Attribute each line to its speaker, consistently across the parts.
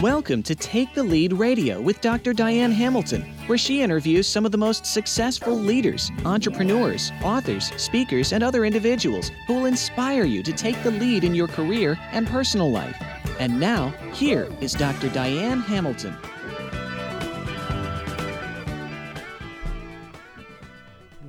Speaker 1: Welcome to Take the Lead Radio with Dr. Diane Hamilton, where she interviews some of the most successful leaders, entrepreneurs, authors, speakers, and other individuals who will inspire you to take the lead in your career and personal life. And now, here is Dr. Diane Hamilton.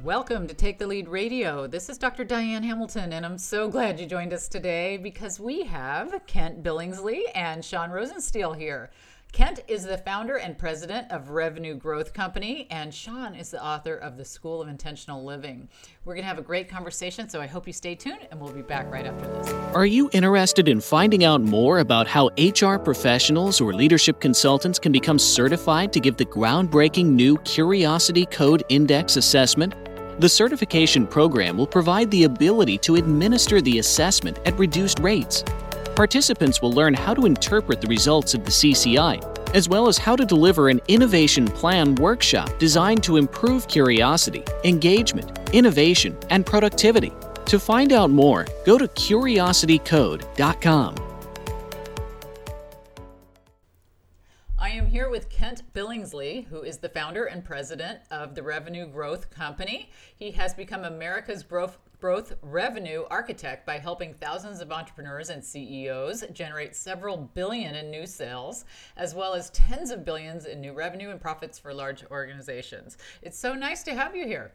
Speaker 2: Welcome to Take the Lead Radio. This is Dr. Diane Hamilton, and I'm so glad you joined us today because we have Kent Billingsley and Sean Rosensteel here. Kent is the founder and president of Revenue Growth Company, and Sean is the author of The School of Intentional Living. We're going to have a great conversation, so I hope you stay tuned, and we'll be back right after this.
Speaker 1: Are you interested in finding out more about how HR professionals or leadership consultants can become certified to give the groundbreaking new Curiosity Code Index assessment? The certification program will provide the ability to administer the assessment at reduced rates. Participants will learn how to interpret the results of the CCI, as well as how to deliver an innovation plan workshop designed to improve curiosity, engagement, innovation, and productivity. To find out more, go to curiositycode.com.
Speaker 2: I am here with Kent Billingsley, who is the founder and president of the Revenue Growth Company. He has become America's growth, growth revenue architect by helping thousands of entrepreneurs and CEOs generate several billion in new sales, as well as tens of billions in new revenue and profits for large organizations. It's so nice to have you here.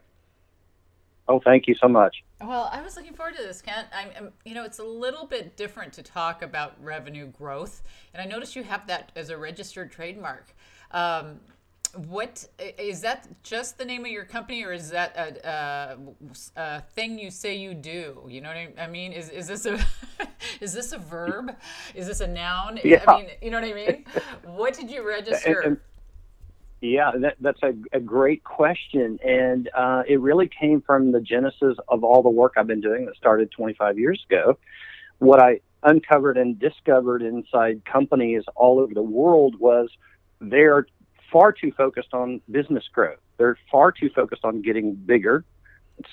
Speaker 3: Oh, thank you so much.
Speaker 2: Well, I was looking forward to this, Kent. I'm, I'm, you know, it's a little bit different to talk about revenue growth, and I noticed you have that as a registered trademark. Um, what is that? Just the name of your company, or is that a, a, a thing you say you do? You know what I mean? Is is this a is this a verb? Is this a noun?
Speaker 3: Yeah.
Speaker 2: I mean, you know what I mean? What did you register?
Speaker 3: And, and, yeah, that, that's a, a, great question. And uh, it really came from the genesis of all the work I've been doing that started 25 years ago. What I uncovered and discovered inside companies all over the world was they're far too focused on business growth. They're far too focused on getting bigger,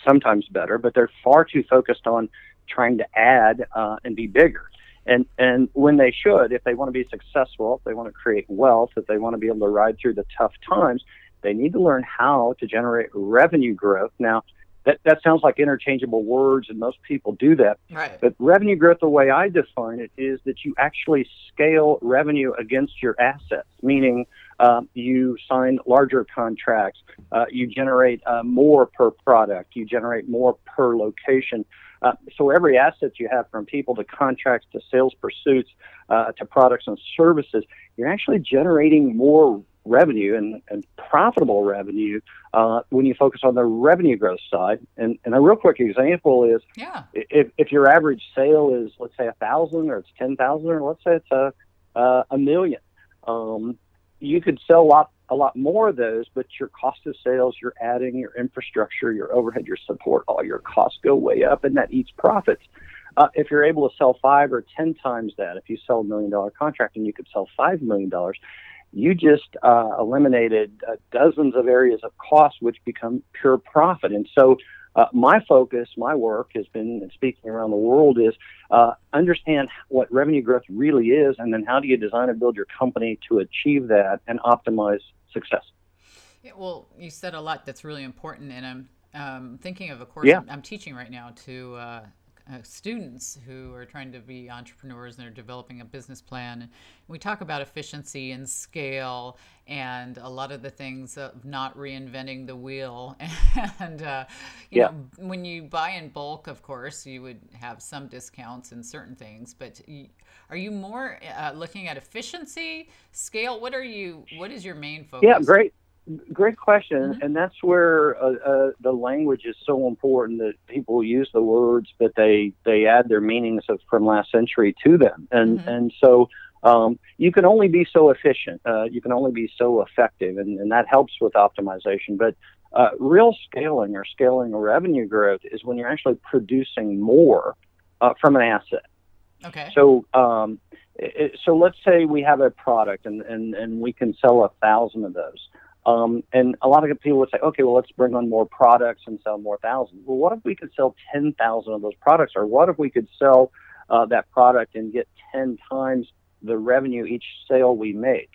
Speaker 3: sometimes better, but they're far too focused on trying to add uh, and be bigger and and when they should, if they want to be successful, if they want to create wealth, if they want to be able to ride through the tough times, they need to learn how to generate revenue growth. Now, that that sounds like interchangeable words, and most people do that.
Speaker 2: Right.
Speaker 3: But revenue growth, the way I define it, is that you actually scale revenue against your assets, meaning um, you sign larger contracts, uh, you generate uh, more per product, you generate more per location. Uh, so every asset you have from people to contracts to sales pursuits uh, to products and services, you're actually generating more revenue and, and profitable revenue uh, when you focus on the revenue growth side. And, and a real quick example is
Speaker 2: yeah.
Speaker 3: if, if your average sale is, let's say, a thousand or it's 10,000 or let's say it's a, uh, a million, um, you could sell a lot a lot more of those, but your cost of sales, your adding, your infrastructure, your overhead, your support, all your costs go way up, and that eats profits. Uh, if you're able to sell five or ten times that, if you sell a million dollar contract and you could sell five million dollars, you just uh, eliminated uh, dozens of areas of cost which become pure profit. And so uh, my focus, my work has been speaking around the world is uh, understand what revenue growth really is, and then how do you design and build your company to achieve that and optimize success.
Speaker 2: Yeah, well, you said a lot that's really important, and I'm um, thinking of a course
Speaker 3: yeah.
Speaker 2: I'm, I'm, teaching right now to uh, uh, students who are trying to be entrepreneurs and they're developing a business plan. And we talk about efficiency and scale and a lot of the things of not reinventing the wheel. and uh, you
Speaker 3: yeah.
Speaker 2: know, when you buy in bulk, of course, you would have some discounts in certain things. But are you more uh, looking at efficiency, scale? What are you? What is your main focus?
Speaker 3: Yeah, great. Great question,
Speaker 2: Mm-hmm.
Speaker 3: and that's where uh, uh, the language is so important that people use the words, but they they add their meanings of, from last century to them, and
Speaker 2: Mhm.
Speaker 3: and so um, you can only be so efficient, uh, you can only be so effective, and, and that helps with optimization. But uh, real scaling or scaling revenue growth is when you're actually producing more uh, from an asset.
Speaker 2: Okay.
Speaker 3: So, um, it, so let's say we have a product and, and, and we can sell a thousand of those. Um, and a lot of people would say, okay, well, let's bring on more products and sell more thousands. Well, what if we could sell 10,000 of those products? Or what if we could sell uh, that product and get 10 times the revenue each sale we make.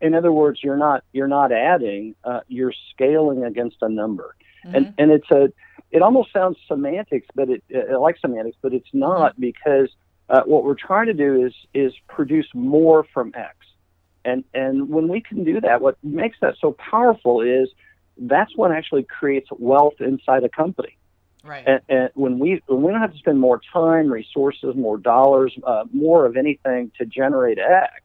Speaker 3: In other words, you're not you're not adding, uh, you're scaling against a number, mm-hmm. and and it's a it almost sounds semantics, but it, it like semantics, but it's not mm-hmm. because uh, what we're trying to do is is produce more from X, and and when we can do that, what makes that so powerful is that's what actually creates wealth inside a company.
Speaker 2: Right.
Speaker 3: And, and, when we when we don't have to spend more time, resources, more dollars, uh, more of anything to generate X,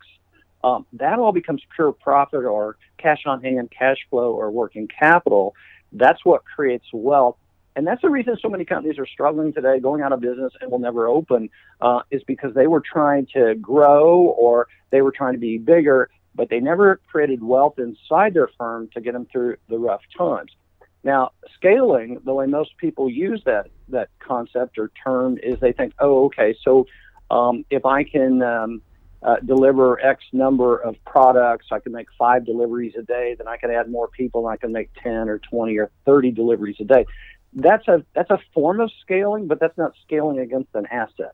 Speaker 3: um, that all becomes pure profit or cash on hand, cash flow, or working capital. That's what creates wealth. And that's the reason so many companies are struggling today, going out of business and will never open, uh, is because they were trying to grow or they were trying to be bigger, but they never created wealth inside their firm to get them through the rough times. Now, scaling, the way most people use that that concept or term is they think, oh, okay, so um, if I can um, uh, deliver X number of products, I can make five deliveries a day, then I can add more people, and I can make ten or twenty or thirty deliveries a day. That's a that's a form of scaling, but that's not scaling against an asset.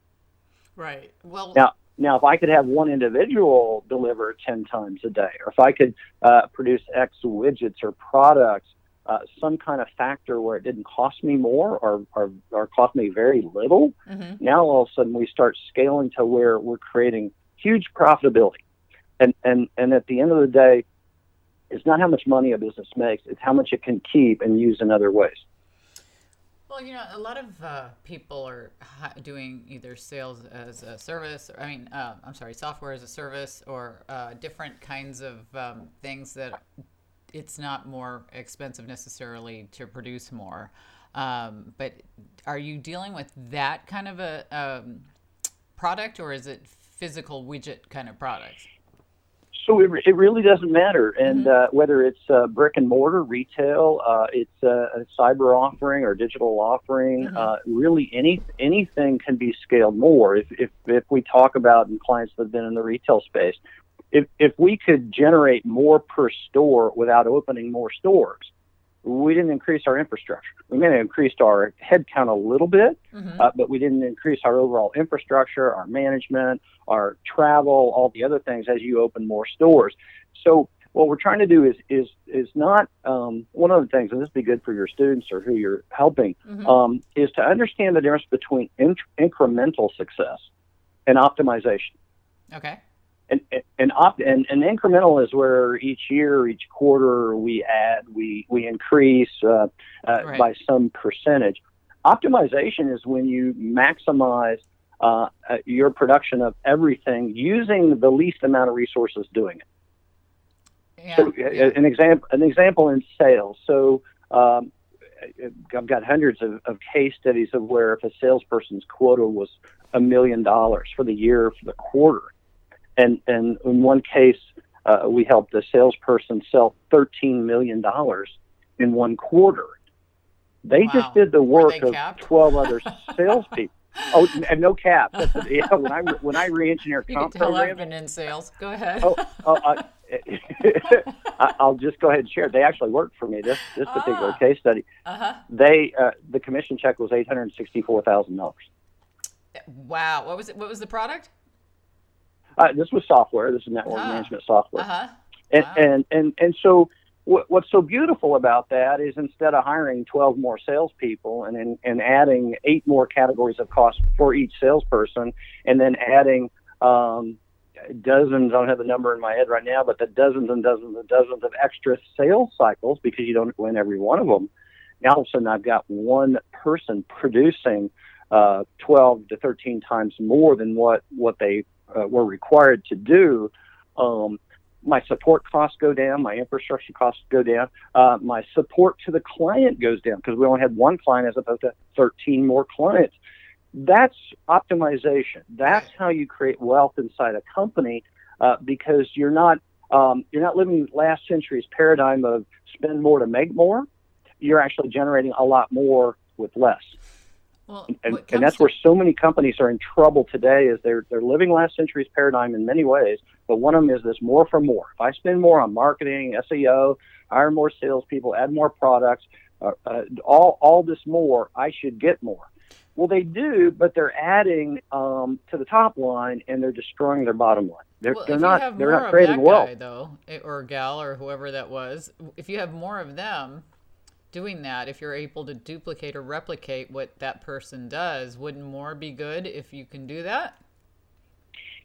Speaker 2: Right. Well.
Speaker 3: Now, now, if I could have one individual deliver 10 times a day, or if I could uh, produce X widgets or products uh, some kind of factor where it didn't cost me more or, or, or cost me very little. Mm-hmm. Now all of a sudden we start scaling to where we're creating huge profitability. And, and, and at the end of the day, it's not how much money a business makes, it's how much it can keep and use in other ways.
Speaker 2: Well, you know, a lot of uh, people are doing either sales as a service, or, I mean, uh, I'm sorry, software as a service, or uh, different kinds of um, things that it's not more expensive necessarily to produce more. Um, but are you dealing with that kind of a um, product, or is it physical widget kind of products?
Speaker 3: So it, it really doesn't matter, and mm-hmm. uh, whether it's uh, brick and mortar retail, uh, it's a, a, cyber offering or digital offering, mm-hmm. Uh, really any anything can be scaled more. If, if if we talk about and clients that have been in the retail space, if if we could generate more per store without opening more stores, we didn't increase our infrastructure. We may have increased our headcount a little bit, mm-hmm. uh, but we didn't increase our overall infrastructure, our management, our travel, all the other things as you open more stores. So what we're trying to do is is is not um, one of the things, and this would be good for your students or who you're helping, mm-hmm. um, is to understand the difference between in- incremental success and optimization.
Speaker 2: Okay
Speaker 3: and and, op, and and incremental is where each year, each quarter we add, we we increase uh, uh, right. by some percentage. Optimization is when you maximize uh, uh, your production of everything using the least amount of resources doing it.
Speaker 2: Yeah, so, yeah.
Speaker 3: An example, an example in sales. So. Um, I've got hundreds of, of case studies of where if a salesperson's quota was a million dollars for the year for the quarter, and and in one case, uh, we helped a salesperson sell thirteen million dollars in one quarter. They wow. just did the work of capped? twelve other salespeople. Oh, and no cap. yeah, when I when I re-engineer
Speaker 2: you comp programs, I've been in sales. Go ahead.
Speaker 3: Oh, oh uh, I'll just go ahead and share. They actually worked for me. This this particular ah. case study. Uh-huh. They uh, the commission check was eight hundred sixty four thousand dollars.
Speaker 2: Wow. What was it? What was the product?
Speaker 3: Uh, this was software. This is network uh-huh. management software.
Speaker 2: Uh-huh.
Speaker 3: And, wow. and, and, and so what, what's so beautiful about that is instead of hiring 12 more salespeople and, and, and adding eight more categories of cost for each salesperson and then adding um, dozens, I don't have the number in my head right now, but the dozens and dozens and dozens of extra sales cycles because you don't win every one of them. Now all of a sudden I've got one person producing uh, 12 to 13 times more than what, what they uh, were required to do, um, my support costs go down, my infrastructure costs go down, uh, my support to the client goes down because we only had one client as opposed to 13 more clients. That's optimization. That's how you create wealth inside a company uh, because you're not um, you're not living last century's paradigm of spend more to make more. You're actually generating a lot more with less.
Speaker 2: Well,
Speaker 3: and, and that's to... where so many companies are in trouble today is they're they're living last century's paradigm in many ways, but one of them is this more for more. If I spend more on marketing, SEO, hire more salespeople, add more products, uh, uh, all all this more, I should get more. Well, they do, but they're adding um, to the top line and they're destroying their bottom line. They're,
Speaker 2: well,
Speaker 3: they're not they're not creating wealth.
Speaker 2: guy, though, eh, or gal, or whoever that was, if you have more of them doing that, if you're able to duplicate or replicate what that person does, wouldn't more be good if you can do that?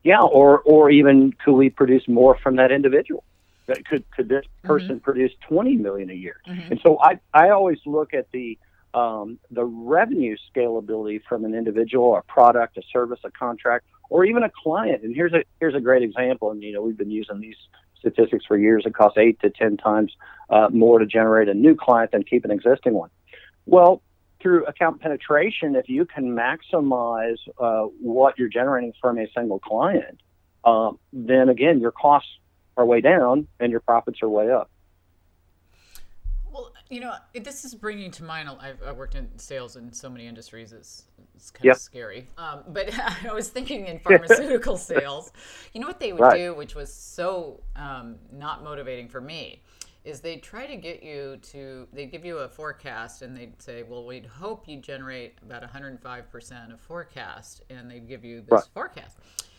Speaker 3: Yeah, or or even could we produce more from that individual? That could could this
Speaker 2: Mm-hmm.
Speaker 3: person produce twenty million a year? And so I I always look at the um, the revenue scalability from an individual, a product, a service, a contract, or even a client. And here's a here's a great example. And you know we've been using these statistics for years. It costs eight to ten times uh, more to generate a new client than keep an existing one. Well, through account penetration, if you can maximize uh, what you're generating from a single client, um, then again, your costs are way down and your profits are way up.
Speaker 2: You know, this is bringing to mind. I've, I've worked in sales in so many industries. It's it's kind
Speaker 3: Yep.
Speaker 2: of scary. Um, but I was thinking in pharmaceutical sales, you know what they would
Speaker 3: Right.
Speaker 2: do, which was so um, not motivating for me, is they try to get you to. They give you a forecast and they'd say, "Well, we'd hope you generate about 105 percent of forecast," and they'd give you this
Speaker 3: Right.
Speaker 2: forecast.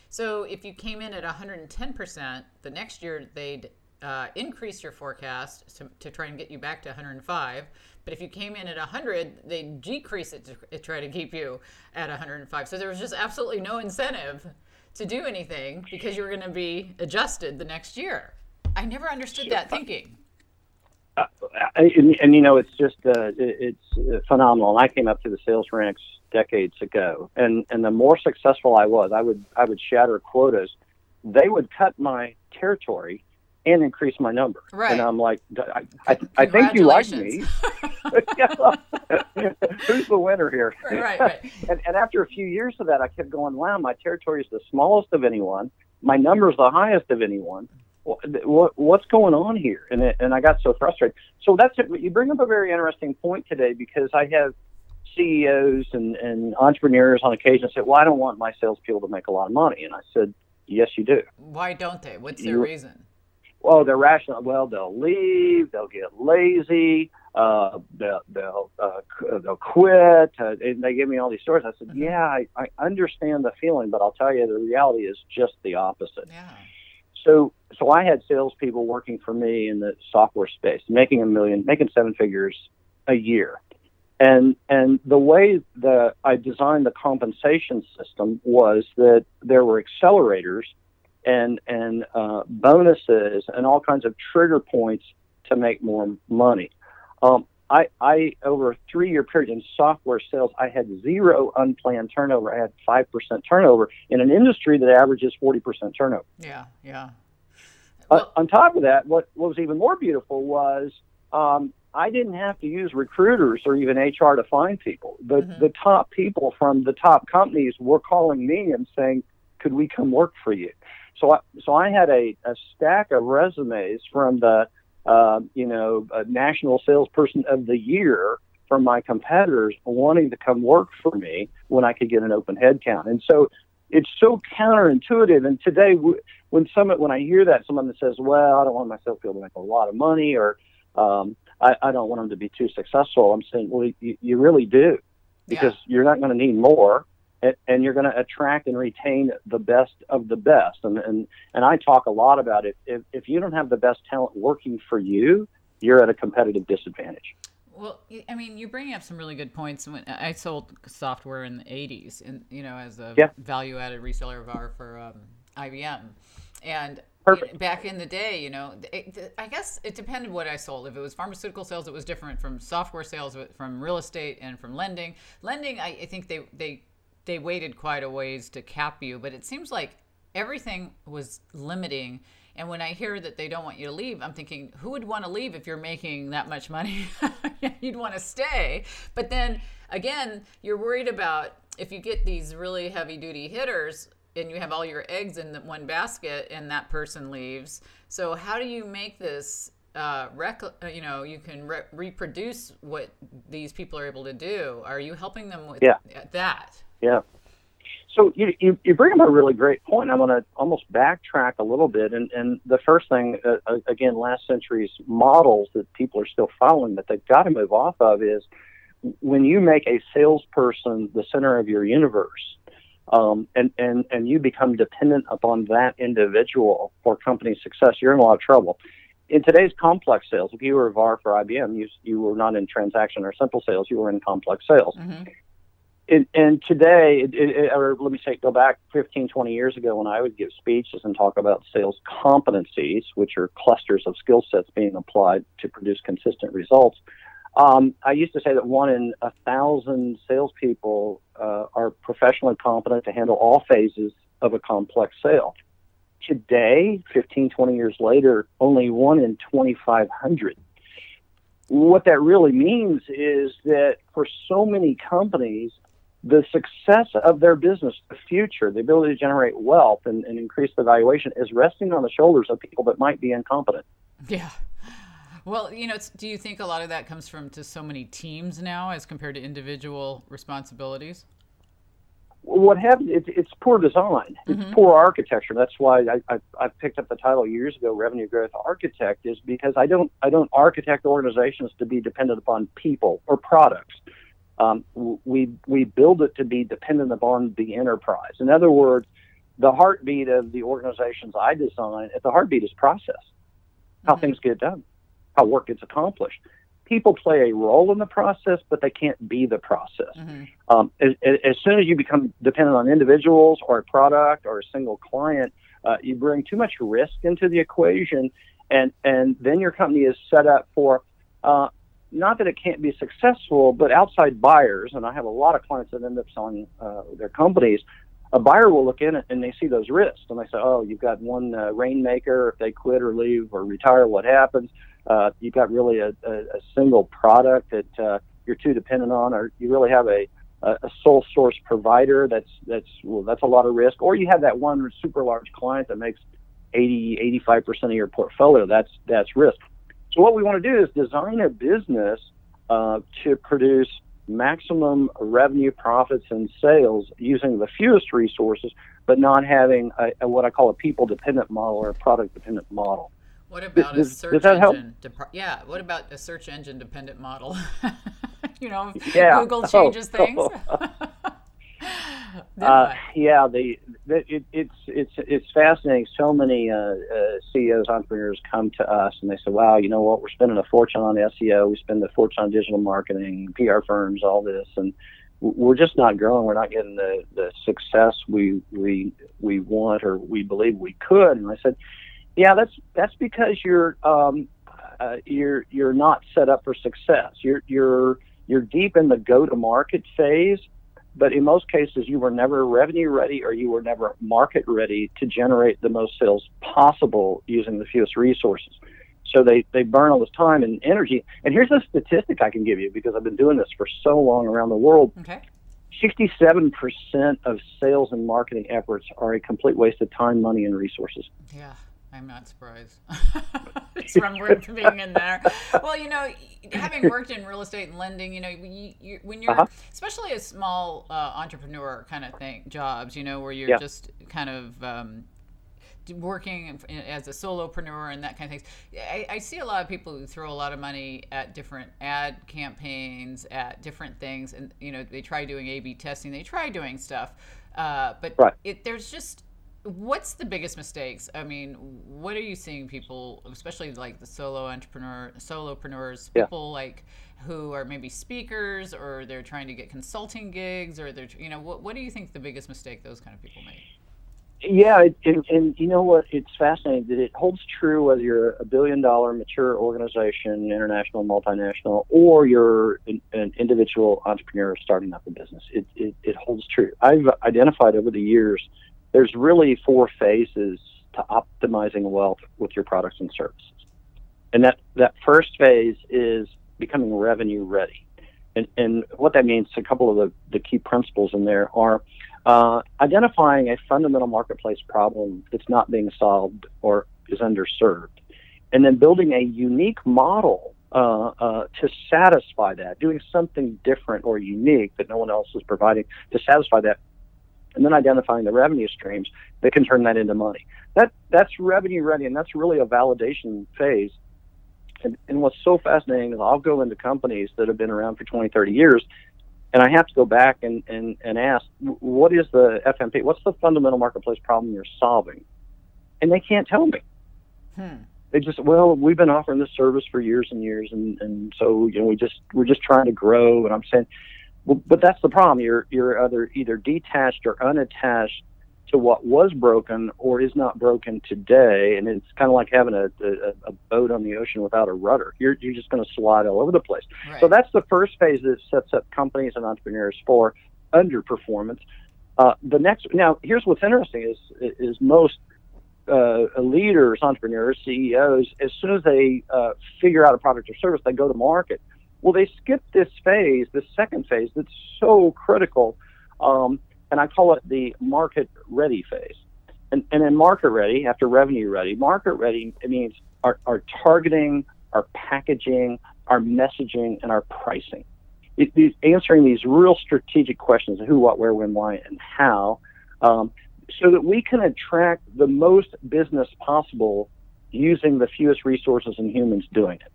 Speaker 2: So if you came in at 110 percent, the next year they'd uh, increase your forecast to, to try and get you back to 105. But if you came in at 100, they decrease it to, try to keep you at 105. So there was just absolutely no incentive to do anything because you were going to be adjusted the next year. I never understood that thinking.
Speaker 3: Uh, and, and you know, it's just uh, it- it's uh, phenomenal. And I came up through the sales ranks decades ago, and and the more successful I was, I would I would shatter quotas. They would cut my territory and increase my number.
Speaker 2: Right.
Speaker 3: And I'm like, I, I, I think you like me. Who's the winner here?
Speaker 2: Right, right.
Speaker 3: And, and after a few years of that, I kept going, wow, my territory is the smallest of anyone. My number is the highest of anyone. What, what, what's going on here? And, it, and I got so frustrated. So that's it. You bring up a very interesting point today because I have CEOs and, and entrepreneurs on occasion say, well, I don't want my salespeople to make a lot of money. And I said, yes, you do.
Speaker 2: Why don't they? What's their
Speaker 3: You-
Speaker 2: reason?
Speaker 3: Well, they're rational. Well, they'll leave. They'll get lazy. Uh, they'll they'll uh, they'll quit. Uh, and they give me all these stories. I said,
Speaker 2: Mm-hmm.
Speaker 3: yeah, I, I understand the feeling, but I'll tell you, the reality is just the opposite.
Speaker 2: Yeah.
Speaker 3: So so I had salespeople working for me in the software space, making a million, making seven figures a year. And and the way that I designed the compensation system was that there were accelerators and and uh, bonuses and all kinds of trigger points to make more money. Um, I, I over a three year period in software sales, I had zero unplanned turnover. I had five percent turnover in an industry that averages forty percent turnover.
Speaker 2: Yeah. Yeah.
Speaker 3: Uh, on top of that, what, what was even more beautiful was um, I didn't have to use recruiters or even HR to find people. The
Speaker 2: Mhm.
Speaker 3: the top people from the top companies were calling me and saying, "Could we come work for you?" So I, so I had a, a stack of resumes from the uh, you know uh, national salesperson of the year from my competitors wanting to come work for me when I could get an open headcount. And so it's so counterintuitive. And today, when someone when I hear that someone that says, "Well, I don't want my salespeople to make a lot of money," or um, I, I don't want them to be too successful, I'm saying, well, you, you really do because you're not going to need more. And, and you're going to attract and retain the best of the best. And, and, and I talk a lot about it. If, if you don't have the best talent working for you, you're at a competitive disadvantage.
Speaker 2: Well, I mean, you're bringing up some really good points. When I sold software in the '80s, and you know, as a
Speaker 3: Yeah.
Speaker 2: value-added reseller of our for um, IBM, and you
Speaker 3: Perfect.
Speaker 2: know, back in the day, you know, it, I guess it depended what I sold. If it was pharmaceutical sales, it was different from software sales, from real estate, and from lending. Lending, I, I think they they they waited quite a ways to cap you, but it seems like everything was limiting. And when I hear that they don't want you to leave, I'm thinking, who would want to leave if you're making that much money? You'd want to stay. But then again, you're worried about if you get these really heavy duty hitters and you have all your eggs in the one basket and that person leaves. So how do you make this uh, rec- uh, you know, you can re- reproduce what these people are able to do. Are you helping them with
Speaker 3: Yeah.
Speaker 2: that?
Speaker 3: Yeah. So you, you, you bring up a really great point. I'm going to almost backtrack a little bit. And, and the first thing, uh, uh, again, last century's models that people are still following that they've got to move off of is when you make a salesperson the center of your universe, um, and, and, and you become dependent upon that individual for company success, you're in a lot of trouble. In today's complex sales, if you were a VAR for IBM, you, you were not in transaction or simple sales, you were in complex sales. Mm-hmm. And today, it, it, or let me say, go back 15, 20 years ago when I would give speeches and talk about sales competencies, which are clusters of skill sets being applied to produce consistent results. Um, I used to say that one in a thousand salespeople uh, are professionally competent to handle all phases of a complex sale. Today, 15, 20 years later, only one in 2,500. What that really means is that for so many companies, the success of their business, the future, the ability to generate wealth and, and increase the valuation is resting on the shoulders of people that might be incompetent.
Speaker 2: Yeah. Well, you know, do you think a lot of that comes from to so many teams now as compared to individual responsibilities?
Speaker 3: What happens? It's, it's poor design. It's mm-hmm. poor architecture. That's why I, I, I picked up the title years ago, revenue growth architect, is because I don't I don't architect organizations to be dependent upon people or products um, we we build it to be dependent upon the enterprise. In other words, the heartbeat of the organizations I design, at the heartbeat is process, how mm-hmm. things get done, how work gets accomplished. People play a role in the process, but they can't be the process. Mm-hmm. Um, as, as, soon as you become dependent on individuals or a product or a single client, uh, you bring too much risk into the equation, and and then your company is set up for uh, not that it can't be successful, but outside buyers, and I have a lot of clients that end up selling uh, their companies. A buyer will look in it and they see those risks, and they say, "Oh, you've got one uh, rainmaker. If they quit or leave or retire, what happens? Uh, you've got really a, a, a single product that uh, you're too dependent on, or you really have a, a sole source provider. That's that's well, that's a lot of risk. Or you have that one super large client that makes 80, 85 percent of your portfolio. That's that's risk. So what we want to do is design a business uh, to produce maximum revenue, profits, and sales using the fewest resources, but not having a, a, what I call a people-dependent model or a product-dependent model.
Speaker 2: What about does, a search does engine? Dep- yeah. What about a search engine dependent model? you know, yeah. Google changes oh. things.
Speaker 3: uh, yeah, the, the it, it's it's it's fascinating. So many uh, uh, CEOs, entrepreneurs come to us and they say, "Wow, you know what? We're spending a fortune on SEO. We spend a fortune on digital marketing, PR firms, all this, and we're just not growing. We're not getting the, the success we we we want or we believe we could." And I said, "Yeah, that's that's because you're um, uh, you're you're not set up for success. You're you're you're deep in the go to market phase." But in most cases you were never revenue ready or you were never market ready to generate the most sales possible using the fewest resources. So they, they burn all this time and energy. And here's a statistic i can give you because i've been doing this for so long around the world.
Speaker 2: Okay.
Speaker 3: 67% of sales and marketing efforts are a complete waste of time money and resources.
Speaker 2: Yeah I'm not surprised. it's from being in there. Well, you know, having worked in real estate and lending, you know, you, you, when you're, uh-huh. especially a small uh, entrepreneur kind of thing, jobs, you know, where you're yeah. just kind of um, working as a solopreneur and that kind of things. I, I, see a lot of people who throw a lot of money at different ad campaigns, at different things, and you know, they try doing A/B testing, they try doing stuff, uh, but right. it, there's just what's the biggest mistakes? I mean, what are you seeing people, especially like the solo entrepreneur, solopreneurs, yeah. people like who are maybe speakers or they're trying to get consulting gigs or they're, you know, what, what do you think the biggest mistake those kind of people make?
Speaker 3: Yeah, and, and you know what? It's fascinating that it holds true whether you're a billion dollar mature organization, international, multinational, or you're an, an individual entrepreneur starting up a business. It, it, it holds true. I've identified over the years there's really four phases to optimizing wealth with your products and services. And that, that first phase is becoming revenue ready. And, and what that means, a couple of the, the key principles in there are uh, identifying a fundamental marketplace problem that's not being solved or is underserved, and then building a unique model uh, uh, to satisfy that, doing something different or unique that no one else is providing to satisfy that and then identifying the revenue streams that can turn that into money. That that's revenue ready, and that's really a validation phase. And, and what's so fascinating is I'll go into companies that have been around for 20, 30 years, and I have to go back and, and, and ask, what is the FMP? What's the fundamental marketplace problem you're solving? And they can't tell me. Hmm. They just, well, we've been offering this service for years and years, and, and so you know we just we're just trying to grow. And I'm saying, well, but that's the problem. You're you're either either detached or unattached to what was broken or is not broken today. And it's kind of like having a, a, a boat on the ocean without a rudder. You're, you're just going to slide all over the place. Right. So that's the first phase that sets up companies and entrepreneurs for underperformance. Uh, the next, now here's what's interesting is, is most uh, leaders, entrepreneurs, CEOs, as soon as they uh, figure out a product or service, they go to market. Well, they skip this phase, this second phase that's so critical. Um, and I call it the market ready phase. And, and in market ready, after revenue ready, market ready it means our, our targeting, our packaging, our messaging, and our pricing. It, answering these real strategic questions who, what, where, when, why, and how, um, so that we can attract the most business possible using the fewest resources and humans doing it.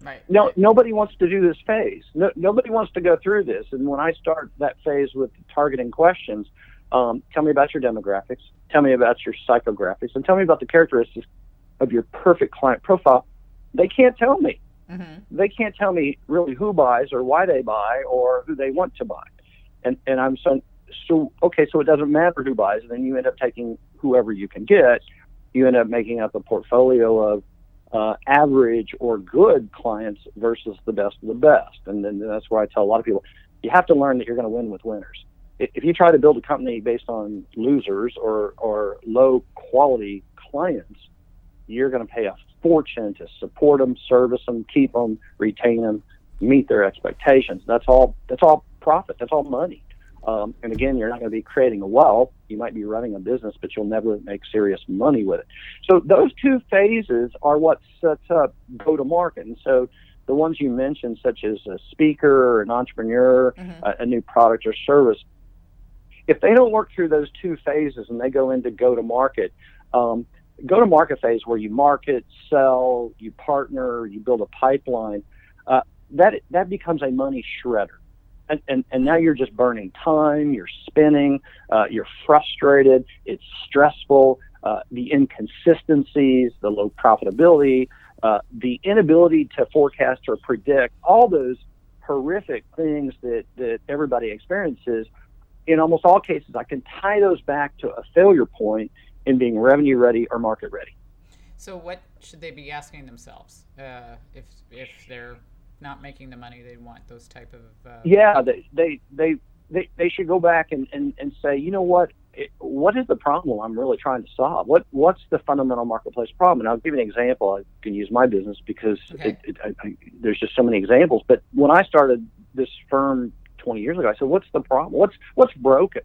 Speaker 2: Right.
Speaker 3: No, nobody wants to do this phase. No, nobody wants to go through this. And when I start that phase with targeting questions, um, tell me about your demographics, tell me about your psychographics, and tell me about the characteristics of your perfect client profile. They can't tell me. Mm-hmm. They can't tell me really who buys or why they buy or who they want to buy. And and I'm so so okay. So it doesn't matter who buys, and then you end up taking whoever you can get. You end up making up a portfolio of uh, average or good clients versus the best of the best. And then that's where I tell a lot of people, you have to learn that you're going to win with winners. If you try to build a company based on losers or, or low quality clients, you're going to pay a fortune to support them, service them, keep them, retain them, meet their expectations. That's all. That's all profit. That's all money. Um, and again, you're not going to be creating a wealth. You might be running a business, but you'll never make serious money with it. So those two phases are what sets up go to market. And so the ones you mentioned, such as a speaker or an entrepreneur, mm-hmm. a, a new product or service, if they don't work through those two phases and they go into go to market, um, go to market phase where you market, sell, you partner, you build a pipeline, uh, that that becomes a money shredder and, and, and now you're just burning time, you're spinning, uh, you're frustrated, it's stressful, uh, the inconsistencies, the low profitability, uh, the inability to forecast or predict, all those horrific things that, that everybody experiences, in almost all cases, I can tie those back to a failure point in being revenue ready or market ready.
Speaker 2: So, what should they be asking themselves uh, if, if they're not making the money they want. Those type of uh,
Speaker 3: yeah, they, they they they they should go back and and, and say, you know what, it, what is the problem I'm really trying to solve? What what's the fundamental marketplace problem? And I'll give you an example. I can use my business because okay. it, it, I, I, there's just so many examples. But when I started this firm 20 years ago, I said, what's the problem? What's what's broken?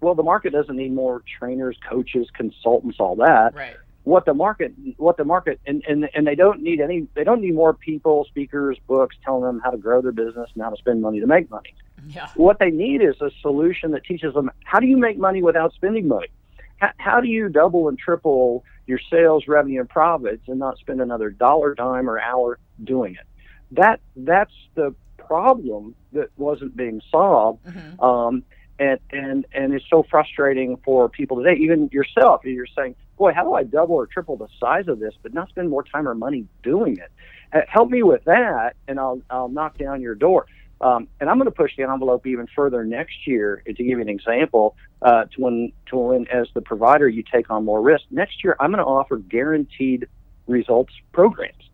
Speaker 3: Well, the market doesn't need more trainers, coaches, consultants, all that.
Speaker 2: Right
Speaker 3: what the market what the market and, and and they don't need any they don't need more people speakers books telling them how to grow their business and how to spend money to make money
Speaker 2: yeah.
Speaker 3: what they need is a solution that teaches them how do you make money without spending money how, how do you double and triple your sales revenue and profits and not spend another dollar dime or hour doing it that that's the problem that wasn't being solved mm-hmm. um, and and and it's so frustrating for people today even yourself you're saying boy, how do I double or triple the size of this, but not spend more time or money doing it? Uh, help me with that, and I'll I'll knock down your door. Um, and I'm going to push the envelope even further next year. To give you an example, uh, to when to when as the provider you take on more risk. Next year, I'm going to offer guaranteed results programs,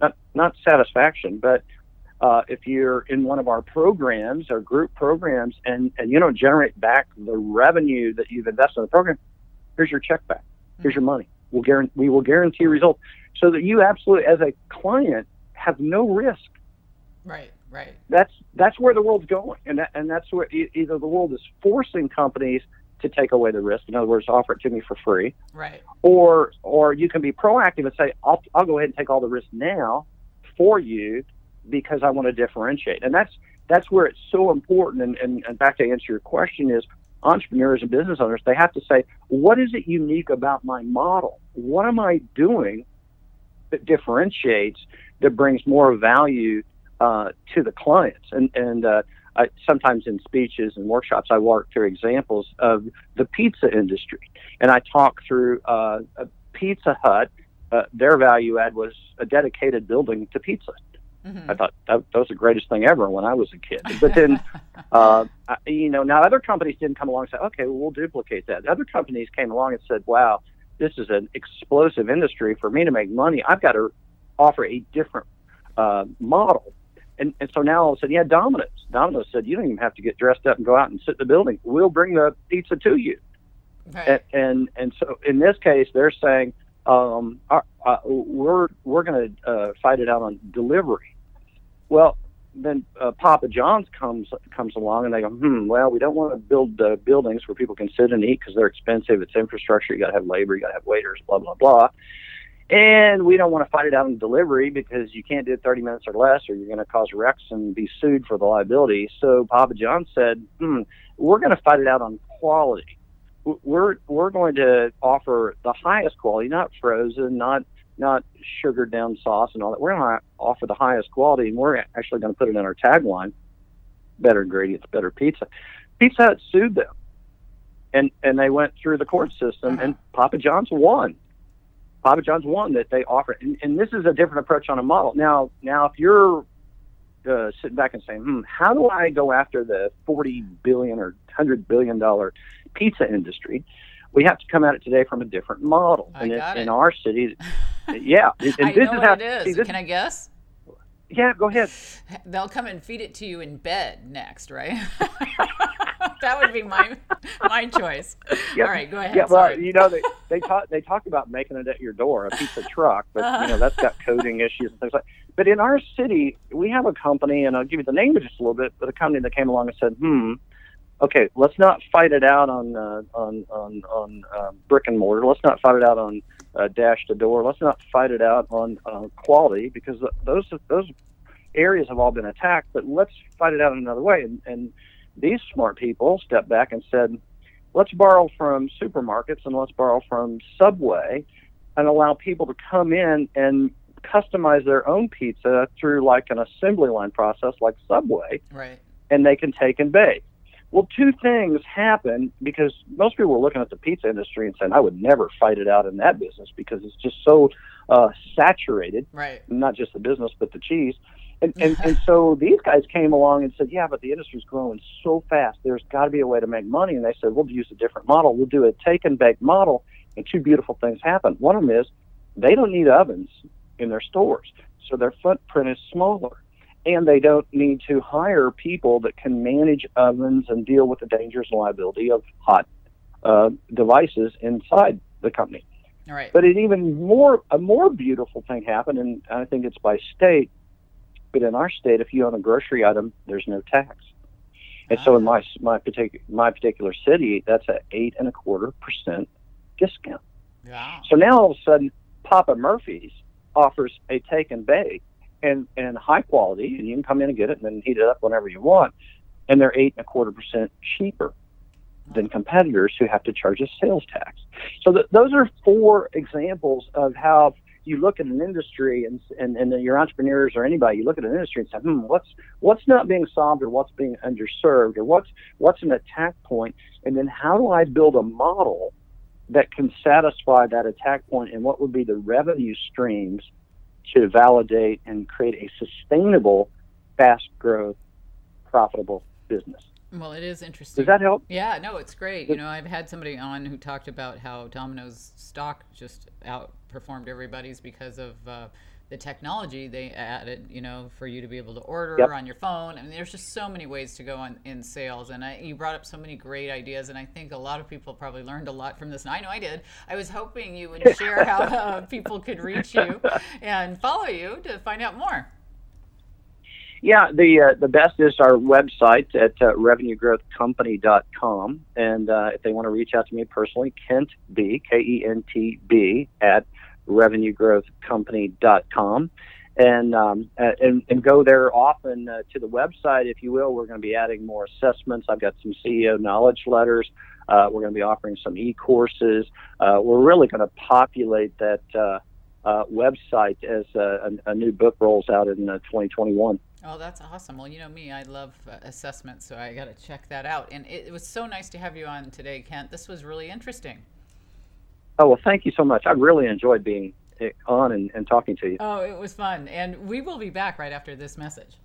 Speaker 3: not not satisfaction, but uh, if you're in one of our programs, or group programs, and, and you don't generate back the revenue that you've invested in the program, here's your check back. Here's your money. We'll guarantee, we will guarantee results so that you absolutely, as a client, have no risk.
Speaker 2: Right, right.
Speaker 3: That's that's where the world's going, and that, and that's where either the world is forcing companies to take away the risk. In other words, offer it to me for free.
Speaker 2: Right.
Speaker 3: Or or you can be proactive and say, I'll I'll go ahead and take all the risk now for you because I want to differentiate. And that's that's where it's so important. And, and, and back to answer your question is entrepreneurs and business owners, they have to say, what is it unique about my model? What am I doing that differentiates, that brings more value uh, to the clients. And and uh, I, sometimes in speeches and workshops, I walk through examples of the pizza industry, and I talk through uh, a Pizza Hut. Uh, their value add was a dedicated building to pizza. Mm-hmm. I thought that, that was the greatest thing ever when I was a kid. But then, uh, I, you know, now other companies didn't come along and say, okay, well, we'll duplicate that. Other companies came along and said, wow, this is an explosive industry. For me to make money, I've got to offer a different uh, model. And, and so now all of a sudden, yeah, Domino's. Domino's said, you don't even have to get dressed up and go out and sit in the building. We'll bring the pizza to you. Right. And, and, and so in this case, they're saying, um, our, uh, we're, we're going to uh, fight it out on delivery. Well, then uh, Papa John's comes comes along and they go, hmm, well, we don't want to build uh, buildings where people can sit and eat because they're expensive. It's infrastructure. You got to have labor. You got to have waiters. Blah blah blah. And we don't want to fight it out in delivery because you can't do it 30 minutes or less, or you're going to cause wrecks and be sued for the liability. So Papa John said, hmm, we're going to fight it out on quality. We're we're going to offer the highest quality, not frozen, not not sugared down sauce and all that. We're going to offer the highest quality, and we're actually going to put it in our tagline: better ingredients, better pizza. Pizza Hut sued them, and and they went through the court system, and Papa John's won. Papa John's won that they offer, and, and this is a different approach on a model. Now, now if you're uh, sitting back and saying, "Hmm, how do I go after the forty billion or hundred billion dollar pizza industry?" We have to come at it today from a different model.
Speaker 2: I and got
Speaker 3: it, in our city, yeah.
Speaker 2: And I this know is what how, it is. See, this, Can I guess?
Speaker 3: Yeah, go ahead.
Speaker 2: They'll come and feed it to you in bed next, right? that would be my my choice. Yep. All right, go ahead.
Speaker 3: Yeah, well, Sorry. you know they they talk they talk about making it at your door, a piece of truck, but uh-huh. you know that's got coding issues and things like. But in our city, we have a company, and I'll give you the name of just a little bit, but a company that came along and said, "Hmm, okay, let's not fight it out on uh, on on on uh, brick and mortar. Let's not fight it out on uh, dash to door. Let's not fight it out on uh, quality because those those areas have all been attacked. But let's fight it out in another way. And, and these smart people stepped back and said, let's borrow from supermarkets and let's borrow from Subway and allow people to come in and customize their own pizza through like an assembly line process like Subway.
Speaker 2: Right.
Speaker 3: And they can take and bake. Well, two things happen because most people were looking at the pizza industry and saying, I would never fight it out in that business because it's just so uh, saturated.
Speaker 2: Right.
Speaker 3: Not just the business, but the cheese. And, and, and so these guys came along and said, yeah, but the industry's growing so fast. There's got to be a way to make money. And they said, we'll use a different model. We'll do a take and bake model. And two beautiful things happen. One of them is they don't need ovens in their stores. So their footprint is smaller and they don't need to hire people that can manage ovens and deal with the dangers and liability of hot uh, devices inside the company.
Speaker 2: All right.
Speaker 3: But an even more a more beautiful thing happened, and I think it's by state. But in our state, if you own a grocery item, there's no tax. And so in ah. my my particular my particular city, that's an eight and a quarter percent discount.
Speaker 2: Wow.
Speaker 3: So now all of a sudden, Papa Murphy's offers a take and bake and and high quality, and you can come in and get it and then heat it up whenever you want. And they're eight and a quarter percent cheaper than competitors who have to charge a sales tax. So th- those are four examples of how you look at an industry and, and and your entrepreneurs or anybody, you look at an industry and say, hmm, what's what's not being solved or what's being underserved or what's what's an attack point, and then how do I build a model that can satisfy that attack point and what would be the revenue streams to validate and create a sustainable, fast growth, profitable business.
Speaker 2: Well, it is interesting.
Speaker 3: Does that help?
Speaker 2: Yeah, no, it's great. You know, I've had somebody on who talked about how Domino's stock just outperformed everybody's because of uh, the technology they added, you know, for you to be able to order yep. on your phone. I mean, there's just so many ways to go on in sales. And I, you brought up so many great ideas. And I think a lot of people probably learned a lot from this. And I know I did. I was hoping you would share how uh, people could reach you and follow you to find out more.
Speaker 3: Yeah, the uh, the best is our website at uh, revenuegrowthcompany.com. And uh, if they want to reach out to me personally, Kent B, K E N T B, at revenuegrowthcompany.com. And, um, and, and go there often uh, to the website, if you will. We're going to be adding more assessments. I've got some CEO knowledge letters. Uh, we're going to be offering some e-courses. Uh, we're really going to populate that uh, uh, website as a, a, new book rolls out in uh, 2021.
Speaker 2: Oh, that's awesome. Well, you know me, I love assessments, so I got to check that out. And it, it, was so nice to have you on today, Kent. This was really interesting.
Speaker 3: Oh, well, thank you so much. I really enjoyed being eh, on and, and talking to you.
Speaker 2: Oh, it was fun. And we will be back right after this message.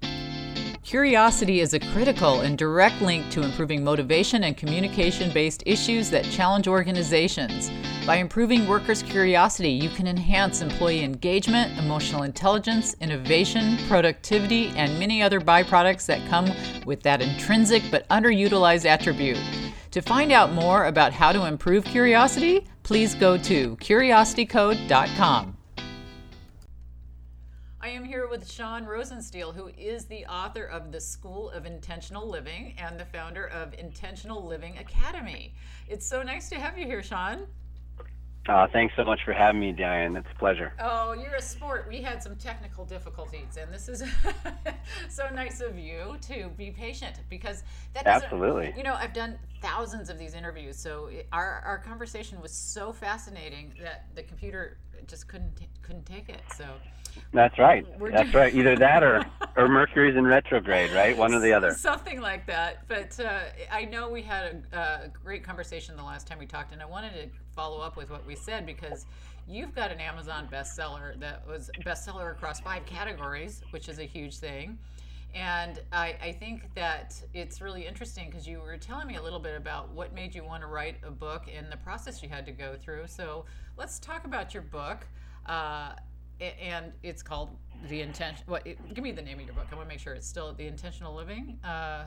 Speaker 2: Curiosity is a critical and direct link to improving motivation and communication based issues that challenge organizations. By improving workers' curiosity, you can enhance employee engagement, emotional intelligence, innovation, productivity, and many other byproducts that come with that intrinsic but underutilized attribute. To find out more about how to improve curiosity, please go to curiositycode.com. I am here with Sean Rosensteel, who is the author of The School of Intentional Living and the founder of Intentional Living Academy. It's so nice to have you here, Sean.
Speaker 4: Uh, thanks so much for having me, Diane. It's a pleasure.
Speaker 2: Oh, you're a sport. We had some technical difficulties, and this is so nice of you to be patient because that
Speaker 4: absolutely.
Speaker 2: You know, I've done thousands of these interviews, so our our conversation was so fascinating that the computer just couldn't couldn't take it. So
Speaker 4: that's right. That's right. Either that or or Mercury's in retrograde, right? One or the other.
Speaker 2: Something like that. But uh, I know we had a, a, great conversation the last time we talked, and I wanted to follow up with what we said because you've got an Amazon bestseller that was bestseller across five categories, which is a huge thing. And I, I think that it's really interesting because you were telling me a little bit about what made you want to write a book and the process you had to go through. So let's talk about your book. Uh, and it's called the intention. What? give me the name of your book. I want to make sure it's still the intentional living. Uh,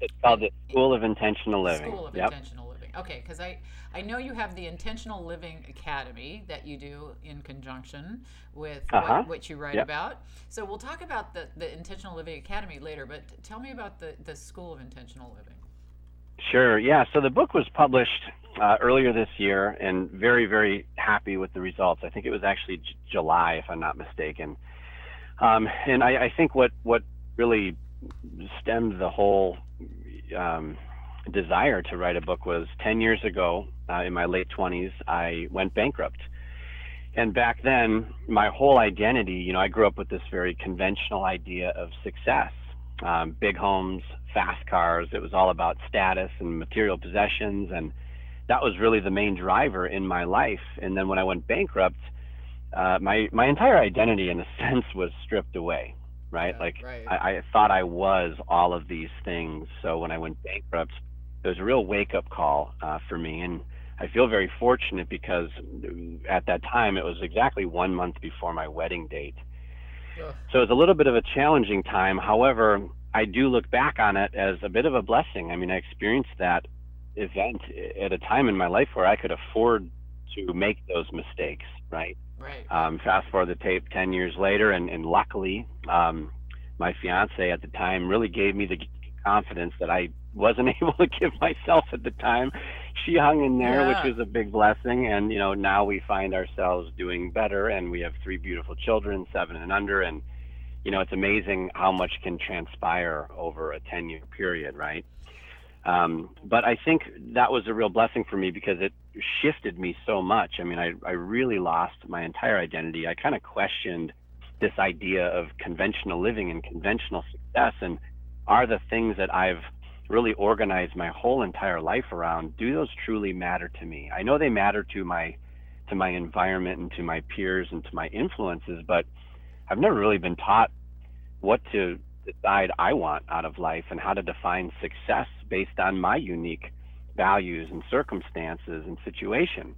Speaker 4: it's called the School of Intentional Living.
Speaker 2: School of yep. Intentional Living. Okay, because I I know you have the Intentional Living Academy that you do in conjunction with uh-huh. what, what, you write yep. about. So we'll talk about the the Intentional Living Academy later. But tell me about the the School of Intentional Living.
Speaker 4: Sure. Yeah. So the book was published uh, earlier this year, and very, very happy with the results. I think it was actually J- July, if I'm not mistaken. Um, and I, I, think what what really stemmed the whole um, desire to write a book was 10 years ago, uh, in my late 20s, I went bankrupt. And back then, my whole identity, you know, I grew up with this very conventional idea of success um, big homes, fast cars. It was all about status and material possessions. And that was really the main driver in my life. And then when I went bankrupt, uh, my my entire identity, in a sense, was stripped away. Right, yeah, like right. I, I thought I was all of these things. So when I went bankrupt, it was a real wake up call uh, for me, and I feel very fortunate because at that time it was exactly one month before my wedding date. Yeah. So it was a little bit of a challenging time. However, I do look back on it as a bit of a blessing. I mean, I experienced that event at a time in my life where I could afford to make those mistakes, right?
Speaker 2: Right.
Speaker 4: Um, fast forward the tape 10 years later, and, and luckily, um, my fiance at the time really gave me the confidence that I wasn't able to give myself at the time. She hung in there, yeah. which was a big blessing. And, you know, now we find ourselves doing better, and we have three beautiful children, seven and under. And, you know, it's amazing how much can transpire over a 10 year period, right? Um, but I think that was a real blessing for me because it shifted me so much. I mean, I, I really lost my entire identity. I kind of questioned this idea of conventional living and conventional success and are the things that I've really organize my whole entire life around do those truly matter to me i know they matter to my to my environment and to my peers and to my influences but i've never really been taught what to decide I want out of life and how to define success based on my unique values and circumstances and situation.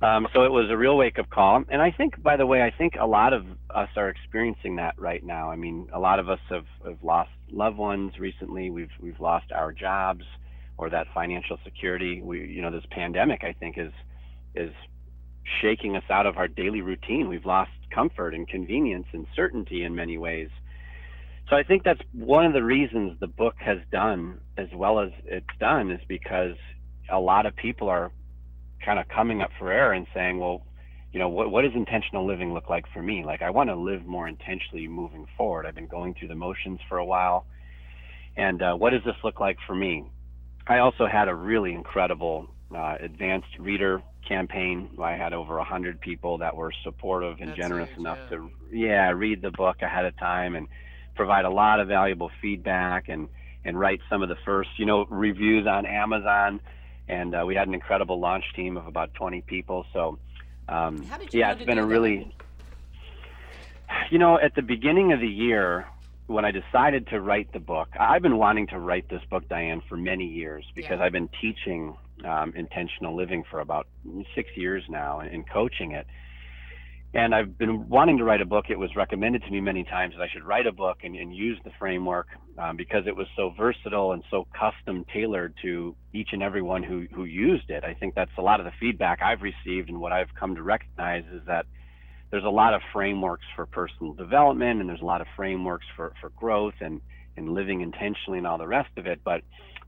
Speaker 4: Um, so it was a real wake up call. And I think, by the way, I think a lot of us are experiencing that right now. I mean, a lot of us have, have lost loved ones recently. We've, we've lost our jobs or that financial security. We, you know, this pandemic, I think, is, is shaking us out of our daily routine. We've lost comfort and convenience and certainty in many ways. So I think that's one of the reasons the book has done as well as it's done is because a lot of people are kind of coming up for air and saying, well, you know, what, what does intentional living look like for me? Like, I want to live more intentionally moving forward. I've been going through the motions for a while. And uh, what does this look like for me? I also had a really incredible uh, advanced reader campaign. I had over a hundred people that were supportive and
Speaker 2: That's
Speaker 4: generous
Speaker 2: huge,
Speaker 4: enough
Speaker 2: yeah.
Speaker 4: to yeah read the book ahead of time and provide a lot of valuable feedback and and write some of the first you know reviews on Amazon. And uh, we had an incredible launch team of about 20 people. So um,
Speaker 2: How did you
Speaker 4: yeah, it's been a really you know, at the beginning of the year, when I decided to write the book, I've been wanting to write this book, Diane, for many years because
Speaker 2: Yeah.
Speaker 4: I've been teaching um, intentional living for about six years now and, and coaching it. And I've been wanting to write a book. It was recommended to me many times that I should write a book and, and use the framework um, because it was so versatile and so custom tailored to each and every one who, who used it. I think that's a lot of the feedback I've received and what I've come to recognize is that there's a lot of frameworks for personal development and there's a lot of frameworks for, for growth and, and living intentionally and all the rest of it. But